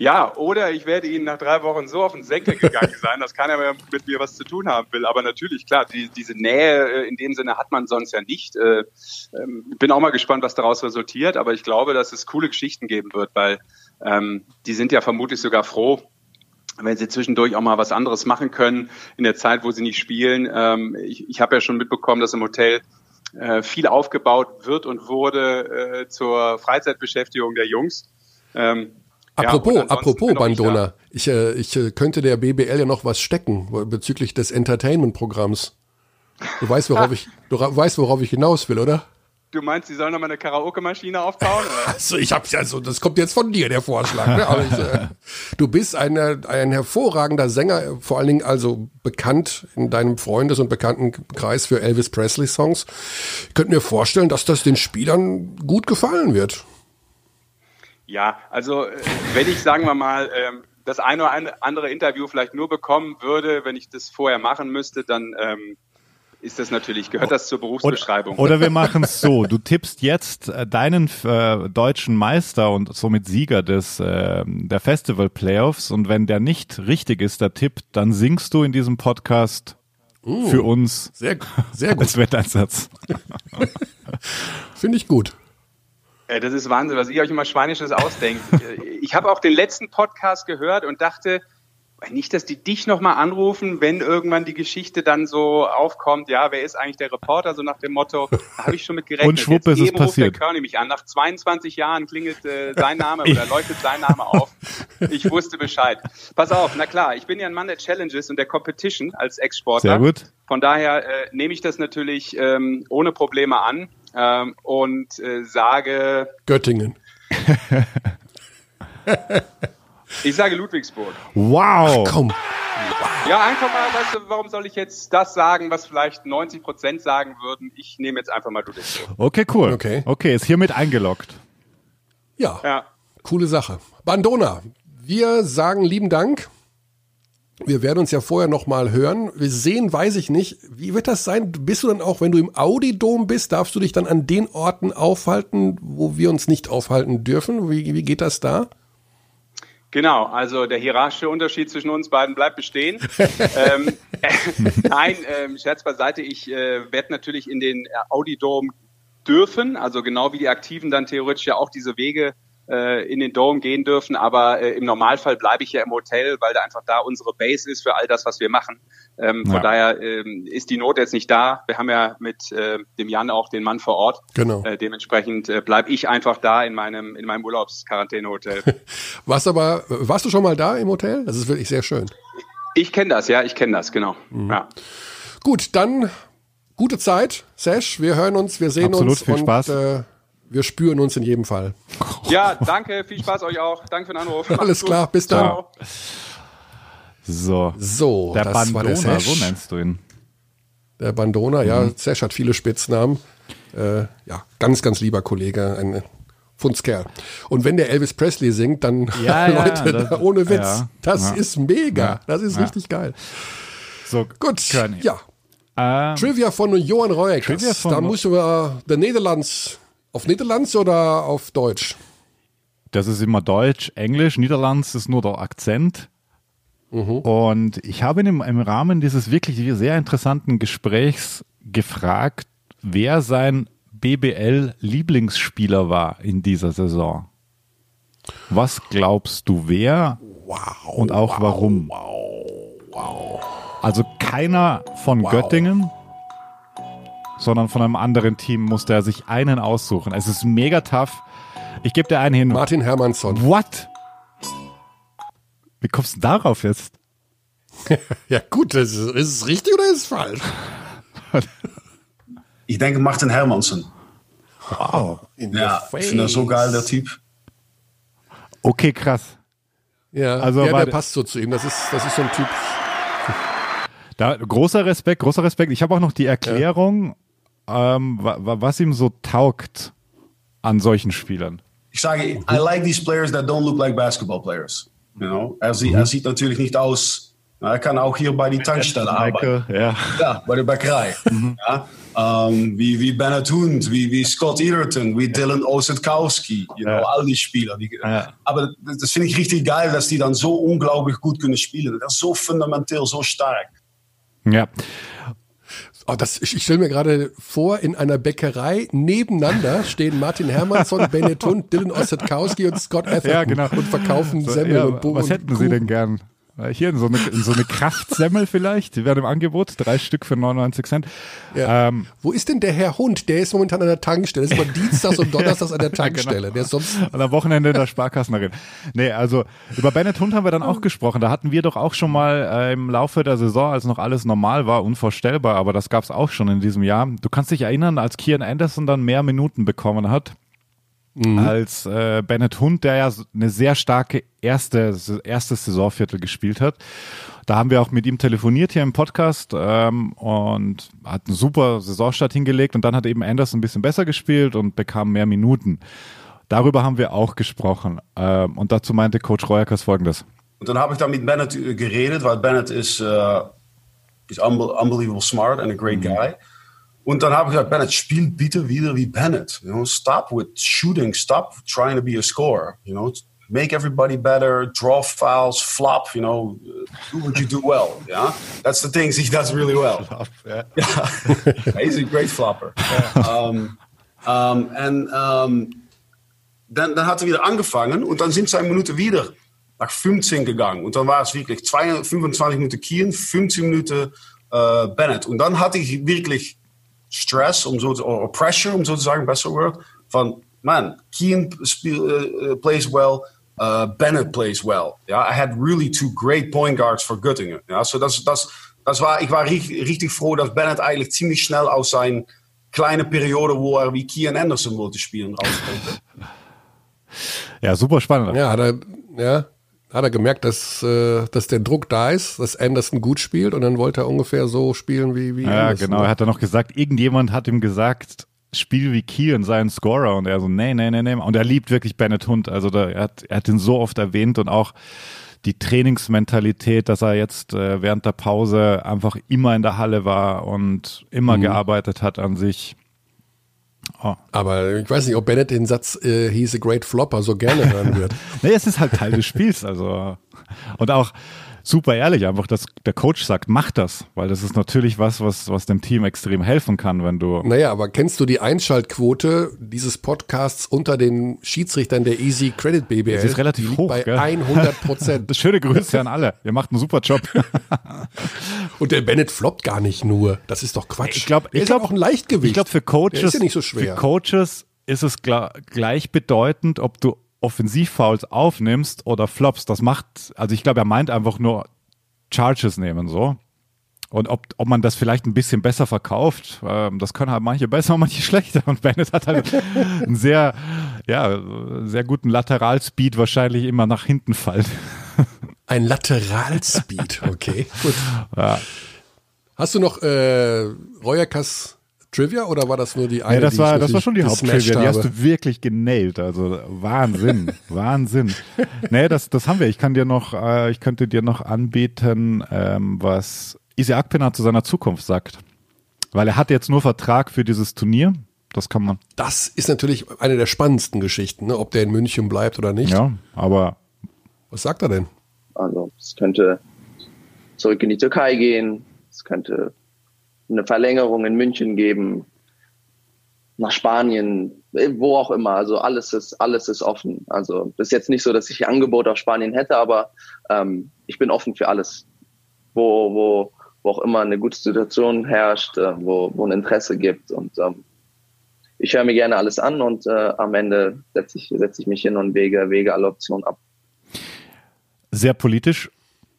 Ja, oder ich werde Ihnen nach drei Wochen so auf den Senkel gegangen sein, dass keiner mehr mit mir was zu tun haben will. Aber natürlich, klar, die, diese Nähe äh, in dem Sinne hat man sonst ja nicht. Äh, ähm, bin auch mal gespannt, was daraus resultiert. Aber ich glaube, dass es coole Geschichten geben wird, weil ähm, die sind ja vermutlich sogar froh, wenn sie zwischendurch auch mal was anderes machen können in der Zeit, wo sie nicht spielen. Ähm, ich ich habe ja schon mitbekommen, dass im Hotel äh, viel aufgebaut wird und wurde äh, zur Freizeitbeschäftigung der Jungs. Ähm, Apropos, ja, apropos Bandona, ich, äh, ich äh, könnte der BBL ja noch was stecken bezüglich des Entertainment-Programms. Du weißt, worauf ich, du weißt, worauf ich hinaus will, oder? Du meinst, sie sollen noch mal eine Karaoke-Maschine aufbauen? also ich hab's ja so, das kommt jetzt von dir, der Vorschlag. Ne? Aber ich, äh, du bist ein, ein hervorragender Sänger, vor allen Dingen also bekannt in deinem Freundes- und Bekanntenkreis für Elvis Presley-Songs. Ich könnte mir vorstellen, dass das den Spielern gut gefallen wird. Ja, also äh, wenn ich, sagen wir mal, ähm, das eine oder andere Interview vielleicht nur bekommen würde, wenn ich das vorher machen müsste, dann ähm, ist das natürlich, gehört das zur Berufsbeschreibung. Oder, oder wir machen es so, du tippst jetzt äh, deinen äh, deutschen Meister und somit Sieger des äh, der Festival Playoffs und wenn der nicht richtig ist, der Tipp, dann singst du in diesem Podcast uh, für uns sehr, sehr gut. als Wetteinsatz. Finde ich gut. Das ist Wahnsinn, was ihr euch immer Schweinisches ausdenkt. ich habe auch den letzten Podcast gehört und dachte, nicht, dass die dich nochmal anrufen, wenn irgendwann die Geschichte dann so aufkommt, ja, wer ist eigentlich der Reporter, so nach dem Motto, da habe ich schon mit gerechnet. Und schwupp Jetzt ist es passiert. der Körny mich an. Nach 22 Jahren klingelt äh, sein Name oder leuchtet sein Name auf. Ich wusste Bescheid. Pass auf, na klar, ich bin ja ein Mann der Challenges und der Competition als Ex-Sportler. Sehr gut. Von daher äh, nehme ich das natürlich ähm, ohne Probleme an ähm, und äh, sage Göttingen. Ich sage Ludwigsburg. Wow. Ach, komm. Ja, einfach mal, weißt du, warum soll ich jetzt das sagen, was vielleicht 90 Prozent sagen würden? Ich nehme jetzt einfach mal Ludwigsburg. Okay, cool. Okay. Okay, ist hiermit eingeloggt. Ja, Ja. coole Sache. Bandona, wir sagen lieben Dank. Wir werden uns ja vorher noch mal hören. Wir sehen, weiß ich nicht. Wie wird das sein? Bist du dann auch, wenn du im Audi-Dom bist, darfst du dich dann an den Orten aufhalten, wo wir uns nicht aufhalten dürfen? Wie, wie geht das da? Genau, also der hierarchische Unterschied zwischen uns beiden bleibt bestehen. ähm, äh, nein, ähm, Scherz beiseite, ich äh, werde natürlich in den Audi-Dom dürfen, also genau wie die Aktiven dann theoretisch ja auch diese Wege äh, in den Dome gehen dürfen, aber äh, im Normalfall bleibe ich ja im Hotel, weil da einfach da unsere Base ist für all das, was wir machen. Ähm, Ja. Von daher ähm, ist die Not jetzt nicht da. Wir haben ja mit äh, dem Jan auch den Mann vor Ort. Genau. Äh, dementsprechend äh, bleibe ich einfach da in meinem in meinem Urlaubsquarantänehotel. Warst aber, warst du schon mal da im Hotel? Das ist wirklich sehr schön. ich kenne das, ja, ich kenne das, genau. Mhm. Ja. Gut, dann gute Zeit, Sesh. Wir hören uns, wir sehen Absolut, uns viel und Spaß. Äh, wir spüren uns in jedem Fall. ja, danke, viel Spaß euch auch. Danke für den Anruf. Alles Macht's gut. klar, bis dann. Ciao. So. So, Der das war Bandona, der Sesh. so nennst du ihn. Der Bandona, ja, Sesh hat viele Spitznamen. Äh, ja, ganz, ganz lieber Kollege, ein Fundskerl. Und wenn der Elvis Presley singt, dann, Ja, ja, Leute, das- da, ohne Witz, ja, das ja. ist mega. Ja, Das ist ja. richtig geil. So, Gut, ja. Ähm, Trivia von Johann Trivia Reueckers. von- Da müssen wir der Niederlands, auf Niederlands oder auf Deutsch? das ist immer Deutsch, Englisch, Niederlands ist nur der Akzent. Und ich habe ihn im, im Rahmen dieses wirklich sehr interessanten Gesprächs gefragt, wer sein BBL-Lieblingsspieler war in dieser Saison. Was glaubst du, wer Wow. und auch warum? Also keiner von Göttingen, sondern von einem anderen Team musste er sich einen aussuchen. Es ist mega tough. Ich gebe dir einen hin. Martin Hermannsson. What? Wie kommst du darauf jetzt? Ja gut, ist, ist es richtig oder ist es falsch? Ich denke Martin Hermansen. Wow. In Ja, ich finde das so geil, der Typ. Okay, krass. Ja, Also ja der der- passt so zu ihm. Das ist, das ist so ein Typ. Da, großer Respekt, großer Respekt. Ich habe auch noch die Erklärung, ähm, wa, wa, was ihm so taugt an solchen Spielern. Ich sage, I like these players that don't look like basketball players. You know? er, sieht, er sieht natürlich nicht aus. Er kann auch hier bei die Tankstelle arbeiten. Ja. Ja, bei der Bäckerei. Ja, ähm, wie, wie Bennett Hund, wie, wie Scott Egerton, wie Dylan Osetkowski, you know, all die Spieler. Die, Ja. Aber das, das finde ich richtig geil, dass die dann so unglaublich gut können spielen. Das ist so fundamental, so stark. ja. Oh, das, ich ich stelle mir gerade vor, in einer Bäckerei nebeneinander stehen Martin Hermannsson, Bennett Hund, Dylan Ossetkowski und Scott Atherton Ja, genau. und verkaufen So, Semmel ja, und Bo Was hätten Sie Kuchen. denn gern? Hier in so eine, in so eine Kraftsemmel vielleicht. Die werden im Angebot. Drei Stück für 99 Cent. Ja. Ähm, Wo ist denn der Herr Hund? Der ist momentan an der Tankstelle. Das ist immer Dienstags und Donnerstags an der genau. Tankstelle. Der ist sonst Und am Wochenende in der Sparkassenerin. Nee, also über Bennett Hund haben wir dann auch gesprochen. Da hatten wir doch auch schon mal äh, im Laufe der Saison, als noch alles normal war, unvorstellbar, aber das gab's auch schon in diesem Jahr. Du kannst dich erinnern, als Kian Anderson dann mehr Minuten bekommen hat. Als äh, Bennett Hund, der ja eine sehr starke erste, erstes Saisonviertel gespielt hat. Da haben wir auch mit ihm telefoniert hier im Podcast ähm, und hat einen super Saisonstart hingelegt und dann hat eben Anderson ein bisschen besser gespielt und bekam mehr Minuten. Darüber haben wir auch gesprochen. Ähm, und dazu meinte Coach Royakas folgendes. Und dann habe ich da mit Bennett äh, geredet, weil Bennett ist, uh, ist unbelievable smart and a great mhm. guy. Und dann habe ich gesagt, Bennett, spiel bitte wieder wie Bennett. You know, stop with shooting, stop trying to be a scorer. You know, make everybody better, draw fouls, flop, you know, do what you do well. Yeah, that's the things he does really well. Flop, yeah. yeah. he's a great flopper. Yeah. Um, um, and um, dann, dann hat er wieder angefangen und dann sind seine Minuten wieder nach 15 gegangen. Und dann war es wirklich 25 Minuten Kien, 15 Minuten äh, Bennett. Und dann hatte ich wirklich Stress, um so, oder Pressure, um so zu sagen, besser Word, von, man, Kien uh, plays well, uh, Bennett plays well. Ja, I had really two great point guards for Göttingen. Ja, so das, das, das war, ich war richtig, richtig froh, dass Bennett eigentlich ziemlich schnell aus seiner kleinen Periode, wo er wie Kian Anderson wollte spielen, rauskonnte. Ja, super spannend. Ja, hat er, ja, hat er gemerkt, dass, äh, dass der Druck da ist, dass Anderson gut spielt und dann wollte er ungefähr so spielen wie, wie Ja, Anderson. genau. Er hat dann noch gesagt, irgendjemand hat ihm gesagt, spiel wie Kiel sei ein Scorer und er so, nee, nee, nee, nee. Und er liebt wirklich Bennett Hund. Also da, er, hat, er hat ihn so oft erwähnt und auch die Trainingsmentalität, dass er jetzt äh, während der Pause einfach immer in der Halle war und immer mhm. gearbeitet hat an sich. Oh. Aber ich weiß nicht, ob Bennett den Satz äh, he's a great flopper so gerne hören wird. nee, es ist halt Teil des Spiels, also und auch super ehrlich, einfach, dass der Coach sagt, mach das, weil das ist natürlich was, was, was dem Team extrem helfen kann, wenn du. Naja, aber kennst du die Einschaltquote dieses Podcasts unter den Schiedsrichtern der Easy Credit BBL? Das ist relativ hoch, bei gell? 100 Prozent. Schöne Grüße an alle. Ihr macht einen super Job. Und der Bennett floppt gar nicht nur. Das ist doch Quatsch. Ich glaube, ich glaube auch ein Leichtgewicht. Ich glaube für Coaches, der ist ja nicht so schwer. Für Coaches ist es gleichbedeutend, ob du Offensivfouls aufnimmst oder flops, das macht, also ich glaube, er meint einfach nur Charges nehmen, so. Und ob, ob man das vielleicht ein bisschen besser verkauft, ähm, das können halt manche besser und manche schlechter. Und Bennett hat halt einen sehr, ja, sehr guten Lateralspeed wahrscheinlich immer nach hinten fallen. Ein Lateralspeed, okay. Gut. Ja. Hast du noch äh, Reuerkas Trivia oder war das nur die eine? Ja, das war, das war schon die Haupttrivia. Die hast du wirklich genailt. Also Wahnsinn, Wahnsinn. Nee, das, das haben wir. Ich kann dir noch, äh, ich könnte dir noch anbieten, ähm, was Isaac Penner zu seiner Zukunft sagt. Weil er hat jetzt nur Vertrag für dieses Turnier. Das kann man. Das ist natürlich eine der spannendsten Geschichten, ne? ob der in München bleibt oder nicht. Ja, aber. Was sagt er denn? Also, es könnte zurück in die Türkei gehen. Es könnte eine Verlängerung in München geben, nach Spanien, wo auch immer. Also alles ist, alles ist offen. Also das ist jetzt nicht so, dass ich Angebot auf Spanien hätte, aber ähm, ich bin offen für alles. Wo, wo, wo auch immer eine gute Situation herrscht, äh, wo, wo ein Interesse gibt. Und ähm, ich höre mir gerne alles an und äh, am Ende setze ich, setze ich mich hin und wege, wege alle Optionen ab. Sehr politisch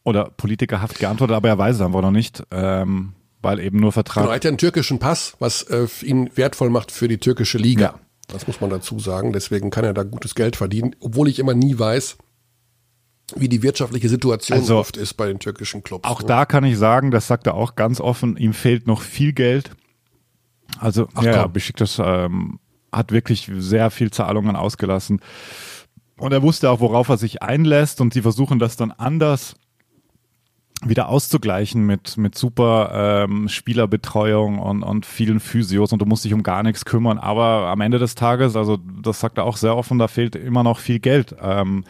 oder politikerhaft geantwortet, aber er weiß es einfach noch nicht. Ähm, weil eben nur Vertrag. Genau, er hat ja einen türkischen Pass, was äh, ihn wertvoll macht für die türkische Liga. Ja. Das muss man dazu sagen. Deswegen kann er da gutes Geld verdienen, obwohl ich immer nie weiß, wie die wirtschaftliche Situation also, oft ist bei den türkischen Clubs. Auch ne? da kann ich sagen, das sagt er auch ganz offen, ihm fehlt noch viel Geld. Also Ach, ja, Besiktas ähm, hat wirklich sehr viel Zahlungen ausgelassen. Und er wusste auch, worauf er sich einlässt und sie versuchen das dann anders wieder auszugleichen mit, mit super ähm, Spielerbetreuung und, und vielen Physios und du musst dich um gar nichts kümmern. Aber am Ende des Tages, also das sagt er auch sehr offen, da fehlt immer noch viel Geld. Ähm,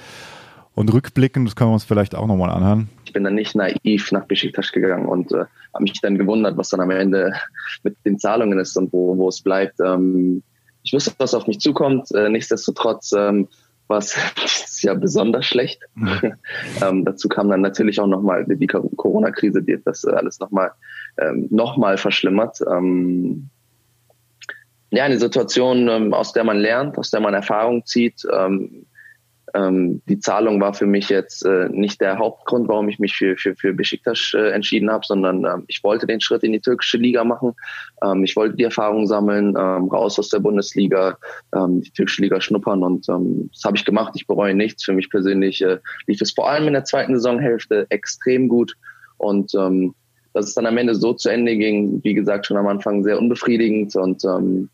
und rückblickend, das können wir uns vielleicht auch nochmal anhören. Ich bin dann nicht naiv nach Besiktas gegangen und äh, habe mich dann gewundert, was dann am Ende mit den Zahlungen ist und wo, wo es bleibt. Ähm, ich wusste, was auf mich zukommt. Äh, nichtsdestotrotz ähm, was ist ja besonders schlecht. Mhm. ähm, dazu kam dann natürlich auch nochmal die Corona-Krise, die das alles nochmal ähm, noch verschlimmert. Ähm, ja, eine Situation, ähm, aus der man lernt, aus der man Erfahrung zieht. Ähm, ähm, die Zahlung war für mich jetzt äh, nicht der Hauptgrund, warum ich mich für, für, für Besiktas äh, entschieden habe, sondern ähm, ich wollte den Schritt in die türkische Liga machen. Ähm, ich wollte die Erfahrung sammeln, ähm, raus aus der Bundesliga, ähm, die türkische Liga schnuppern und ähm, das habe ich gemacht. Ich bereue nichts. Für mich persönlich äh, lief es vor allem in der zweiten Saisonhälfte extrem gut und ähm, dass es dann am Ende so zu Ende ging, wie gesagt, schon am Anfang sehr unbefriedigend und ähm,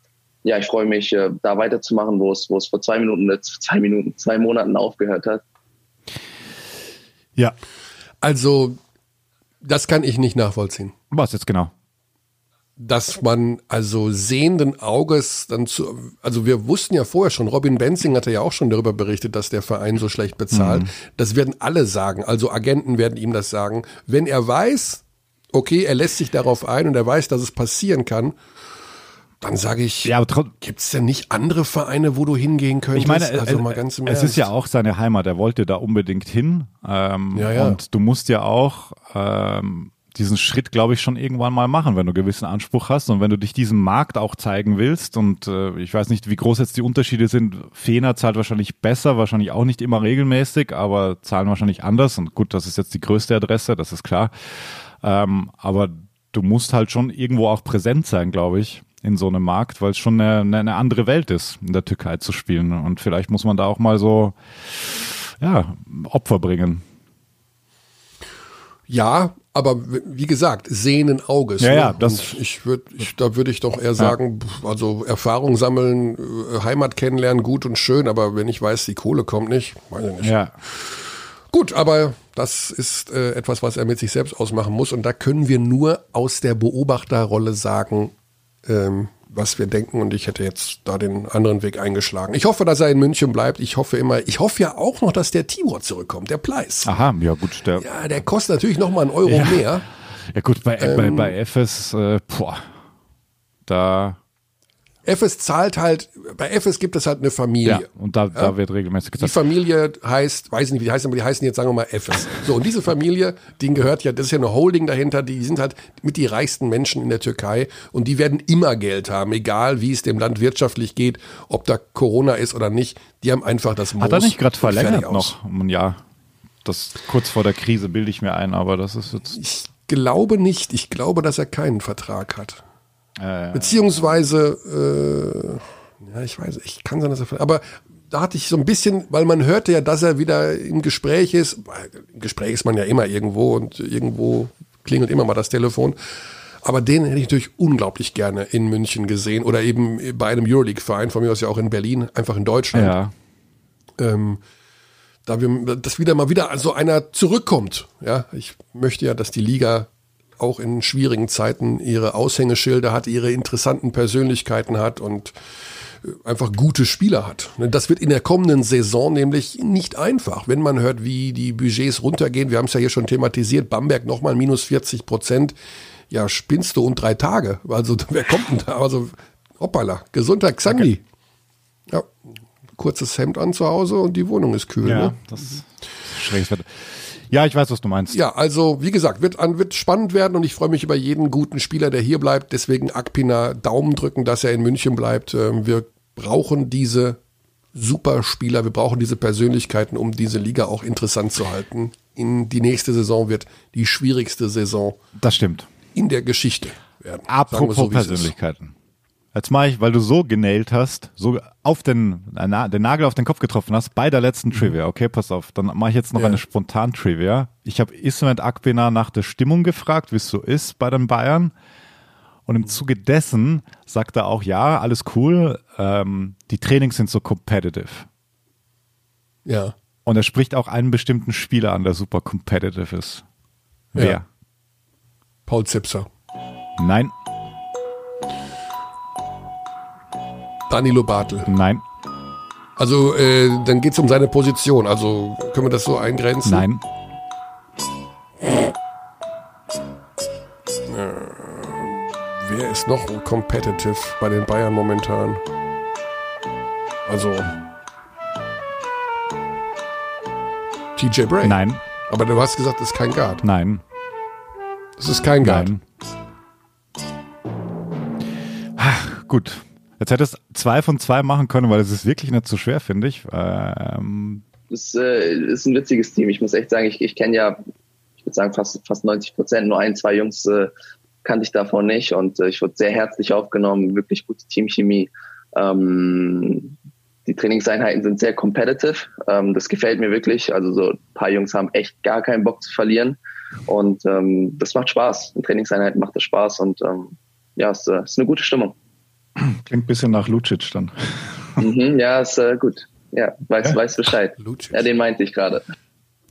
ja, ich freue mich, äh, da weiterzumachen, wo es, wo es vor zwei Minuten, äh, zwei Minuten, zwei Monaten aufgehört hat. Ja. Also, das kann ich nicht nachvollziehen. Was jetzt genau? dass man also sehenden Auges dann zu, also wir wussten ja vorher schon, Robin Benzing hatte ja auch schon darüber berichtet, dass der Verein so schlecht bezahlt. Mhm. Das werden alle sagen, also Agenten werden ihm das sagen. Wenn er weiß, okay, er lässt sich darauf ein und er weiß, dass es passieren kann, dann sage ich, ja, gibt es denn nicht andere Vereine, wo du hingehen könntest? Ich meine, also mal ganz im es Ernst. ist ja auch seine Heimat. Er wollte da unbedingt hin. Ähm, ja, ja. Und du musst ja auch ähm, diesen Schritt, glaube ich, schon irgendwann mal machen, wenn du gewissen Anspruch hast und wenn du dich diesem Markt auch zeigen willst. Und äh, ich weiß nicht, wie groß jetzt die Unterschiede sind. Fener zahlt wahrscheinlich besser, wahrscheinlich auch nicht immer regelmäßig, aber zahlen wahrscheinlich anders. Und gut, das ist jetzt die größte Adresse, das ist klar. Ähm, aber du musst halt schon irgendwo auch präsent sein, glaube ich, in so einem Markt, weil es schon eine, eine andere Welt ist, in der Türkei zu spielen. Und vielleicht muss man da auch mal so ja, Opfer bringen. Ja, aber wie gesagt, sehnen Auges. Ja, ne? ja, das ich würde, ich, da würde ich doch eher sagen, ja. also Erfahrung sammeln, äh, Heimat kennenlernen, gut und schön, aber wenn ich weiß, die Kohle kommt nicht, weiß ich nicht. Ja. Gut, aber das ist äh, etwas, was er mit sich selbst ausmachen muss und da können wir nur aus der Beobachterrolle sagen, ähm, was wir denken und ich hätte jetzt da den anderen Weg eingeschlagen. Ich hoffe, dass er in München bleibt. Ich hoffe immer, ich hoffe ja auch noch, dass der Tibor zurückkommt, der Pleis. Aha, ja gut. Der, ja, der kostet natürlich noch mal einen Euro ja. mehr. Ja gut, bei, ähm, bei, bei FS, äh, boah, da FS zahlt halt, bei FS gibt es halt eine Familie. Ja, und da, da wird regelmäßig gesagt. Die Familie heißt, weiß nicht, wie die heißen, aber die heißen jetzt, sagen wir mal, FS. So, und diese Familie, denen gehört ja, das ist ja eine Holding dahinter, die sind halt mit die reichsten Menschen in der Türkei und die werden immer Geld haben, egal wie es dem Land wirtschaftlich geht, ob da Corona ist oder nicht. Die haben einfach das Moos Hat er nicht gerade verlängert noch ein Jahr? Das kurz vor der Krise bilde ich mir ein, aber das ist jetzt. Ich glaube nicht. Ich glaube, dass er keinen Vertrag hat. Äh, Beziehungsweise, äh, ja, ich weiß, ich kann sein, dass er, aber da hatte ich so ein bisschen, weil man hörte ja, dass er wieder im Gespräch ist. Im Gespräch ist man ja immer irgendwo und irgendwo klingelt immer mal das Telefon. Aber den hätte ich natürlich unglaublich gerne in München gesehen oder eben bei einem Euroleague-Verein, von mir aus ja auch in Berlin, einfach in Deutschland. Ja. Ähm, da wir, dass wieder mal wieder so einer zurückkommt. Ja, ich möchte ja, dass die Liga auch in schwierigen Zeiten ihre Aushängeschilder hat, ihre interessanten Persönlichkeiten hat und äh, einfach gute Spieler hat. Ne, das wird in der kommenden Saison nämlich nicht einfach, wenn man hört, wie die Budgets runtergehen. Wir haben es ja hier schon thematisiert. Bamberg nochmal minus 40 Prozent. Ja, spinnst du und drei Tage. Also wer kommt denn da? Also hoppala, Gesundheit, Xandi. Okay. Ja, kurzes Hemd an zu Hause und die Wohnung ist kühl. Ja, ne? das ist Wetter. Ja, ich weiß, was du meinst. Ja, also wie gesagt, wird, wird spannend werden und ich freue mich über jeden guten Spieler, der hier bleibt. Deswegen Akpina Daumen drücken, dass er in München bleibt. Ähm, wir brauchen diese Superspieler, wir brauchen diese Persönlichkeiten, um diese Liga auch interessant zu halten. In die nächste Saison wird die schwierigste Saison. Das stimmt. In der Geschichte werden. Apropos so, Persönlichkeiten. Jetzt mache ich, weil du so genäht hast, so auf den, äh, den Nagel auf den Kopf getroffen hast, bei der letzten mhm. Trivia. Okay, pass auf. Dann mache ich jetzt noch ja. eine spontan Trivia. Ich habe Ismet Akbena nach der Stimmung gefragt, wie es so ist bei den Bayern. Und im Zuge dessen sagt er auch, ja, alles cool, ähm, die Trainings sind so competitive. Ja. Und er spricht auch einen bestimmten Spieler an, der super competitive ist. Wer? Ja. Paul Zipser. Nein. Danilo Bartel. Nein. Also, äh, dann geht es um seine Position. Also, können wir das so eingrenzen? Nein. Äh, wer ist noch competitive bei den Bayern momentan? Also. TJ Bray. Nein. Aber du hast gesagt, das ist kein Guard. Nein. Das ist kein Guard. Nein. Ach, gut. Jetzt hättest zwei von zwei machen können, weil es ist wirklich nicht so schwer, finde ich. Ähm das äh, ist ein witziges Team. Ich muss echt sagen, ich, ich kenne ja, ich würde sagen, fast, fast 90 Prozent. Nur ein, zwei Jungs äh, kannte ich davon nicht und äh, ich wurde sehr herzlich aufgenommen. Wirklich gute Teamchemie. Ähm, die Trainingseinheiten sind sehr competitive. Ähm, das gefällt mir wirklich. Also so ein paar Jungs haben echt gar keinen Bock zu verlieren. Und ähm, das macht Spaß. In Trainingseinheiten macht das Spaß und ähm, ja, es äh, ist eine gute Stimmung. Klingt ein bisschen nach Lucic dann. Mhm, ja, ist äh, gut. Ja, weiß, Ja? weiß Bescheid. Lucic. Ja, den meinte ich gerade.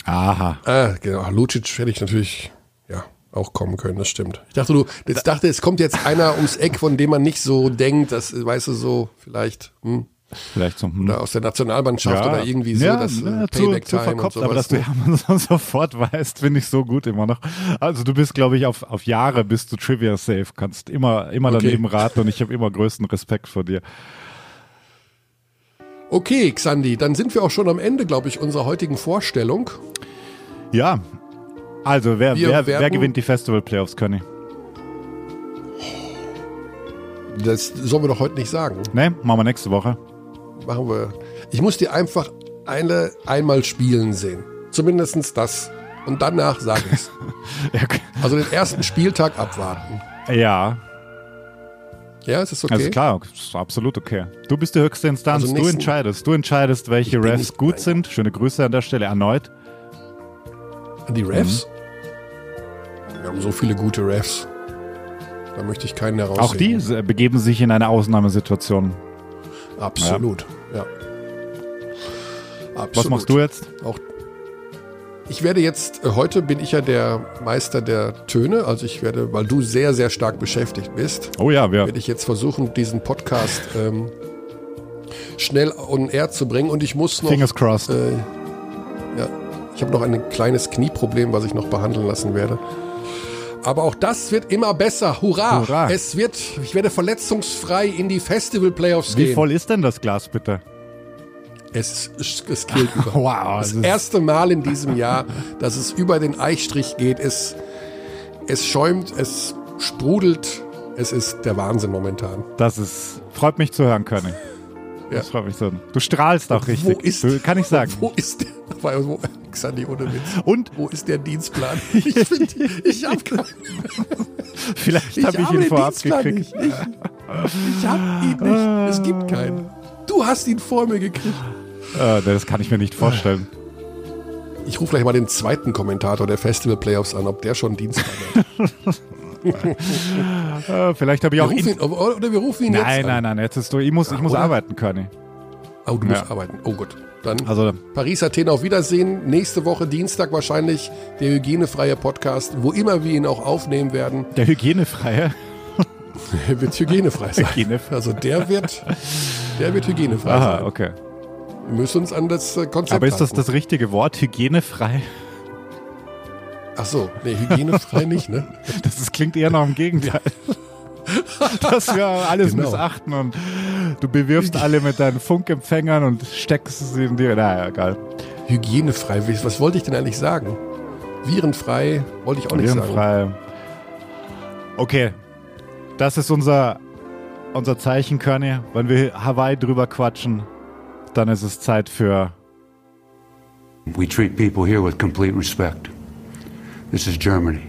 Aha. Ah, genau. Lucic hätte ich natürlich ja auch kommen können, das stimmt. Ich dachte, du, jetzt dachte, es kommt jetzt einer ums Eck, von dem man nicht so denkt, das weißt du so, vielleicht, hm, Vielleicht so. Hm. oder aus der Nationalmannschaft oder irgendwie so, ja, das äh, ja, zu, Payback zu und verkopft, aber dass du? Hermann sofort weißt, finde ich so gut immer noch. Also du bist, glaube ich, auf, auf Jahre bist du Trivia safe, kannst immer, immer Okay. daneben raten und ich habe immer größten Respekt vor dir. Okay, Xandi, dann sind wir auch schon am Ende, glaube ich, unserer heutigen Vorstellung. Ja. Also, wer, wer, wer gewinnt die Festival Playoffs, Conny? Das sollen wir doch heute nicht sagen. Ne, machen wir nächste Woche. Machen wir. Ich muss dir einfach eine einmal spielen sehen. Zumindestens das. Und danach sage ich's. Okay. Also den ersten Spieltag abwarten. Ja, Ja, ist das okay? also klar, ist absolut okay. Du bist die höchste Instanz, Also du entscheidest. Du entscheidest, welche Refs gut mein- sind. Schöne Grüße an der Stelle erneut. Die Refs? Mhm. Wir haben so viele gute Refs. Da möchte ich keinen herausnehmen. Auch die begeben sich in eine Ausnahmesituation. Absolut, ja. Absolut. Was machst du jetzt? Auch ich werde jetzt, äh, heute bin ich ja der Meister der Töne, also ich werde, weil du sehr, sehr stark beschäftigt bist, Oh ja, wir. werde ich jetzt versuchen, diesen Podcast ähm, schnell on air zu bringen und ich muss noch, Fingers crossed. äh, ja, ich habe noch ein kleines Knieproblem, was ich noch behandeln lassen werde. Aber auch das wird immer besser. Hurra! Hurra. Es wird, ich werde verletzungsfrei in die Festival Playoffs Wie gehen. voll ist denn das Glas bitte? Es, es, killt über. Wow, Das das ist- erste Mal in diesem Jahr, dass es über den Eichstrich geht. Es, es schäumt, es sprudelt. Es ist der Wahnsinn momentan. Das ist, freut mich zu hören, Conny. Ja. Das freut mich so. Du strahlst auch richtig. Wo ist, du, kann ich sagen. Wo ist der? Wo, Xandi, ohne Witz. Und Wo ist der Dienstplan? Ich, find, ich habe vielleicht ich habe ich ihn vorab gekriegt. nicht. Ich, ich habe ihn nicht. Es gibt keinen. Du hast ihn vor mir gekriegt. Äh, das kann ich mir nicht vorstellen. Ich rufe gleich mal den zweiten Kommentator der Festival Playoffs an, ob der schon Dienstplan hat. Äh, vielleicht habe ich Wir auch ihn. oder wir rufen ihn Nein, jetzt an. nein, nein, jetzt ist du. Ich muss, ich muss Oder? arbeiten, Conny. Oh, du musst Ja. arbeiten. Oh gut. Dann Also, Paris, Athen auf Wiedersehen. Nächste Woche Dienstag wahrscheinlich der hygienefreie Podcast, wo immer wir ihn auch aufnehmen werden, der hygienefreie. wird hygienefrei sein. Hygienefrei. Also der wird, der wird hygienefrei Aha, sein. okay. Wir müssen uns an das äh, Konzept Aber ist das halten. das richtige Wort? Hygienefrei? Ach so, nee, hygienefrei nicht, ne? Das ist, klingt eher nach dem Gegenteil. Dass wir alles Genau. missachten und du bewirfst alle mit deinen Funkempfängern und steckst sie in dir. Naja, egal. Hygienefrei, was was wollte ich denn eigentlich sagen? Virenfrei wollte ich auch nicht sagen. Virenfrei. Okay. Das ist unser, unser Zeichen, Körny. Wenn wir Hawaii drüber quatschen, dann ist es Zeit für We treat people here with complete respect. This is Germany.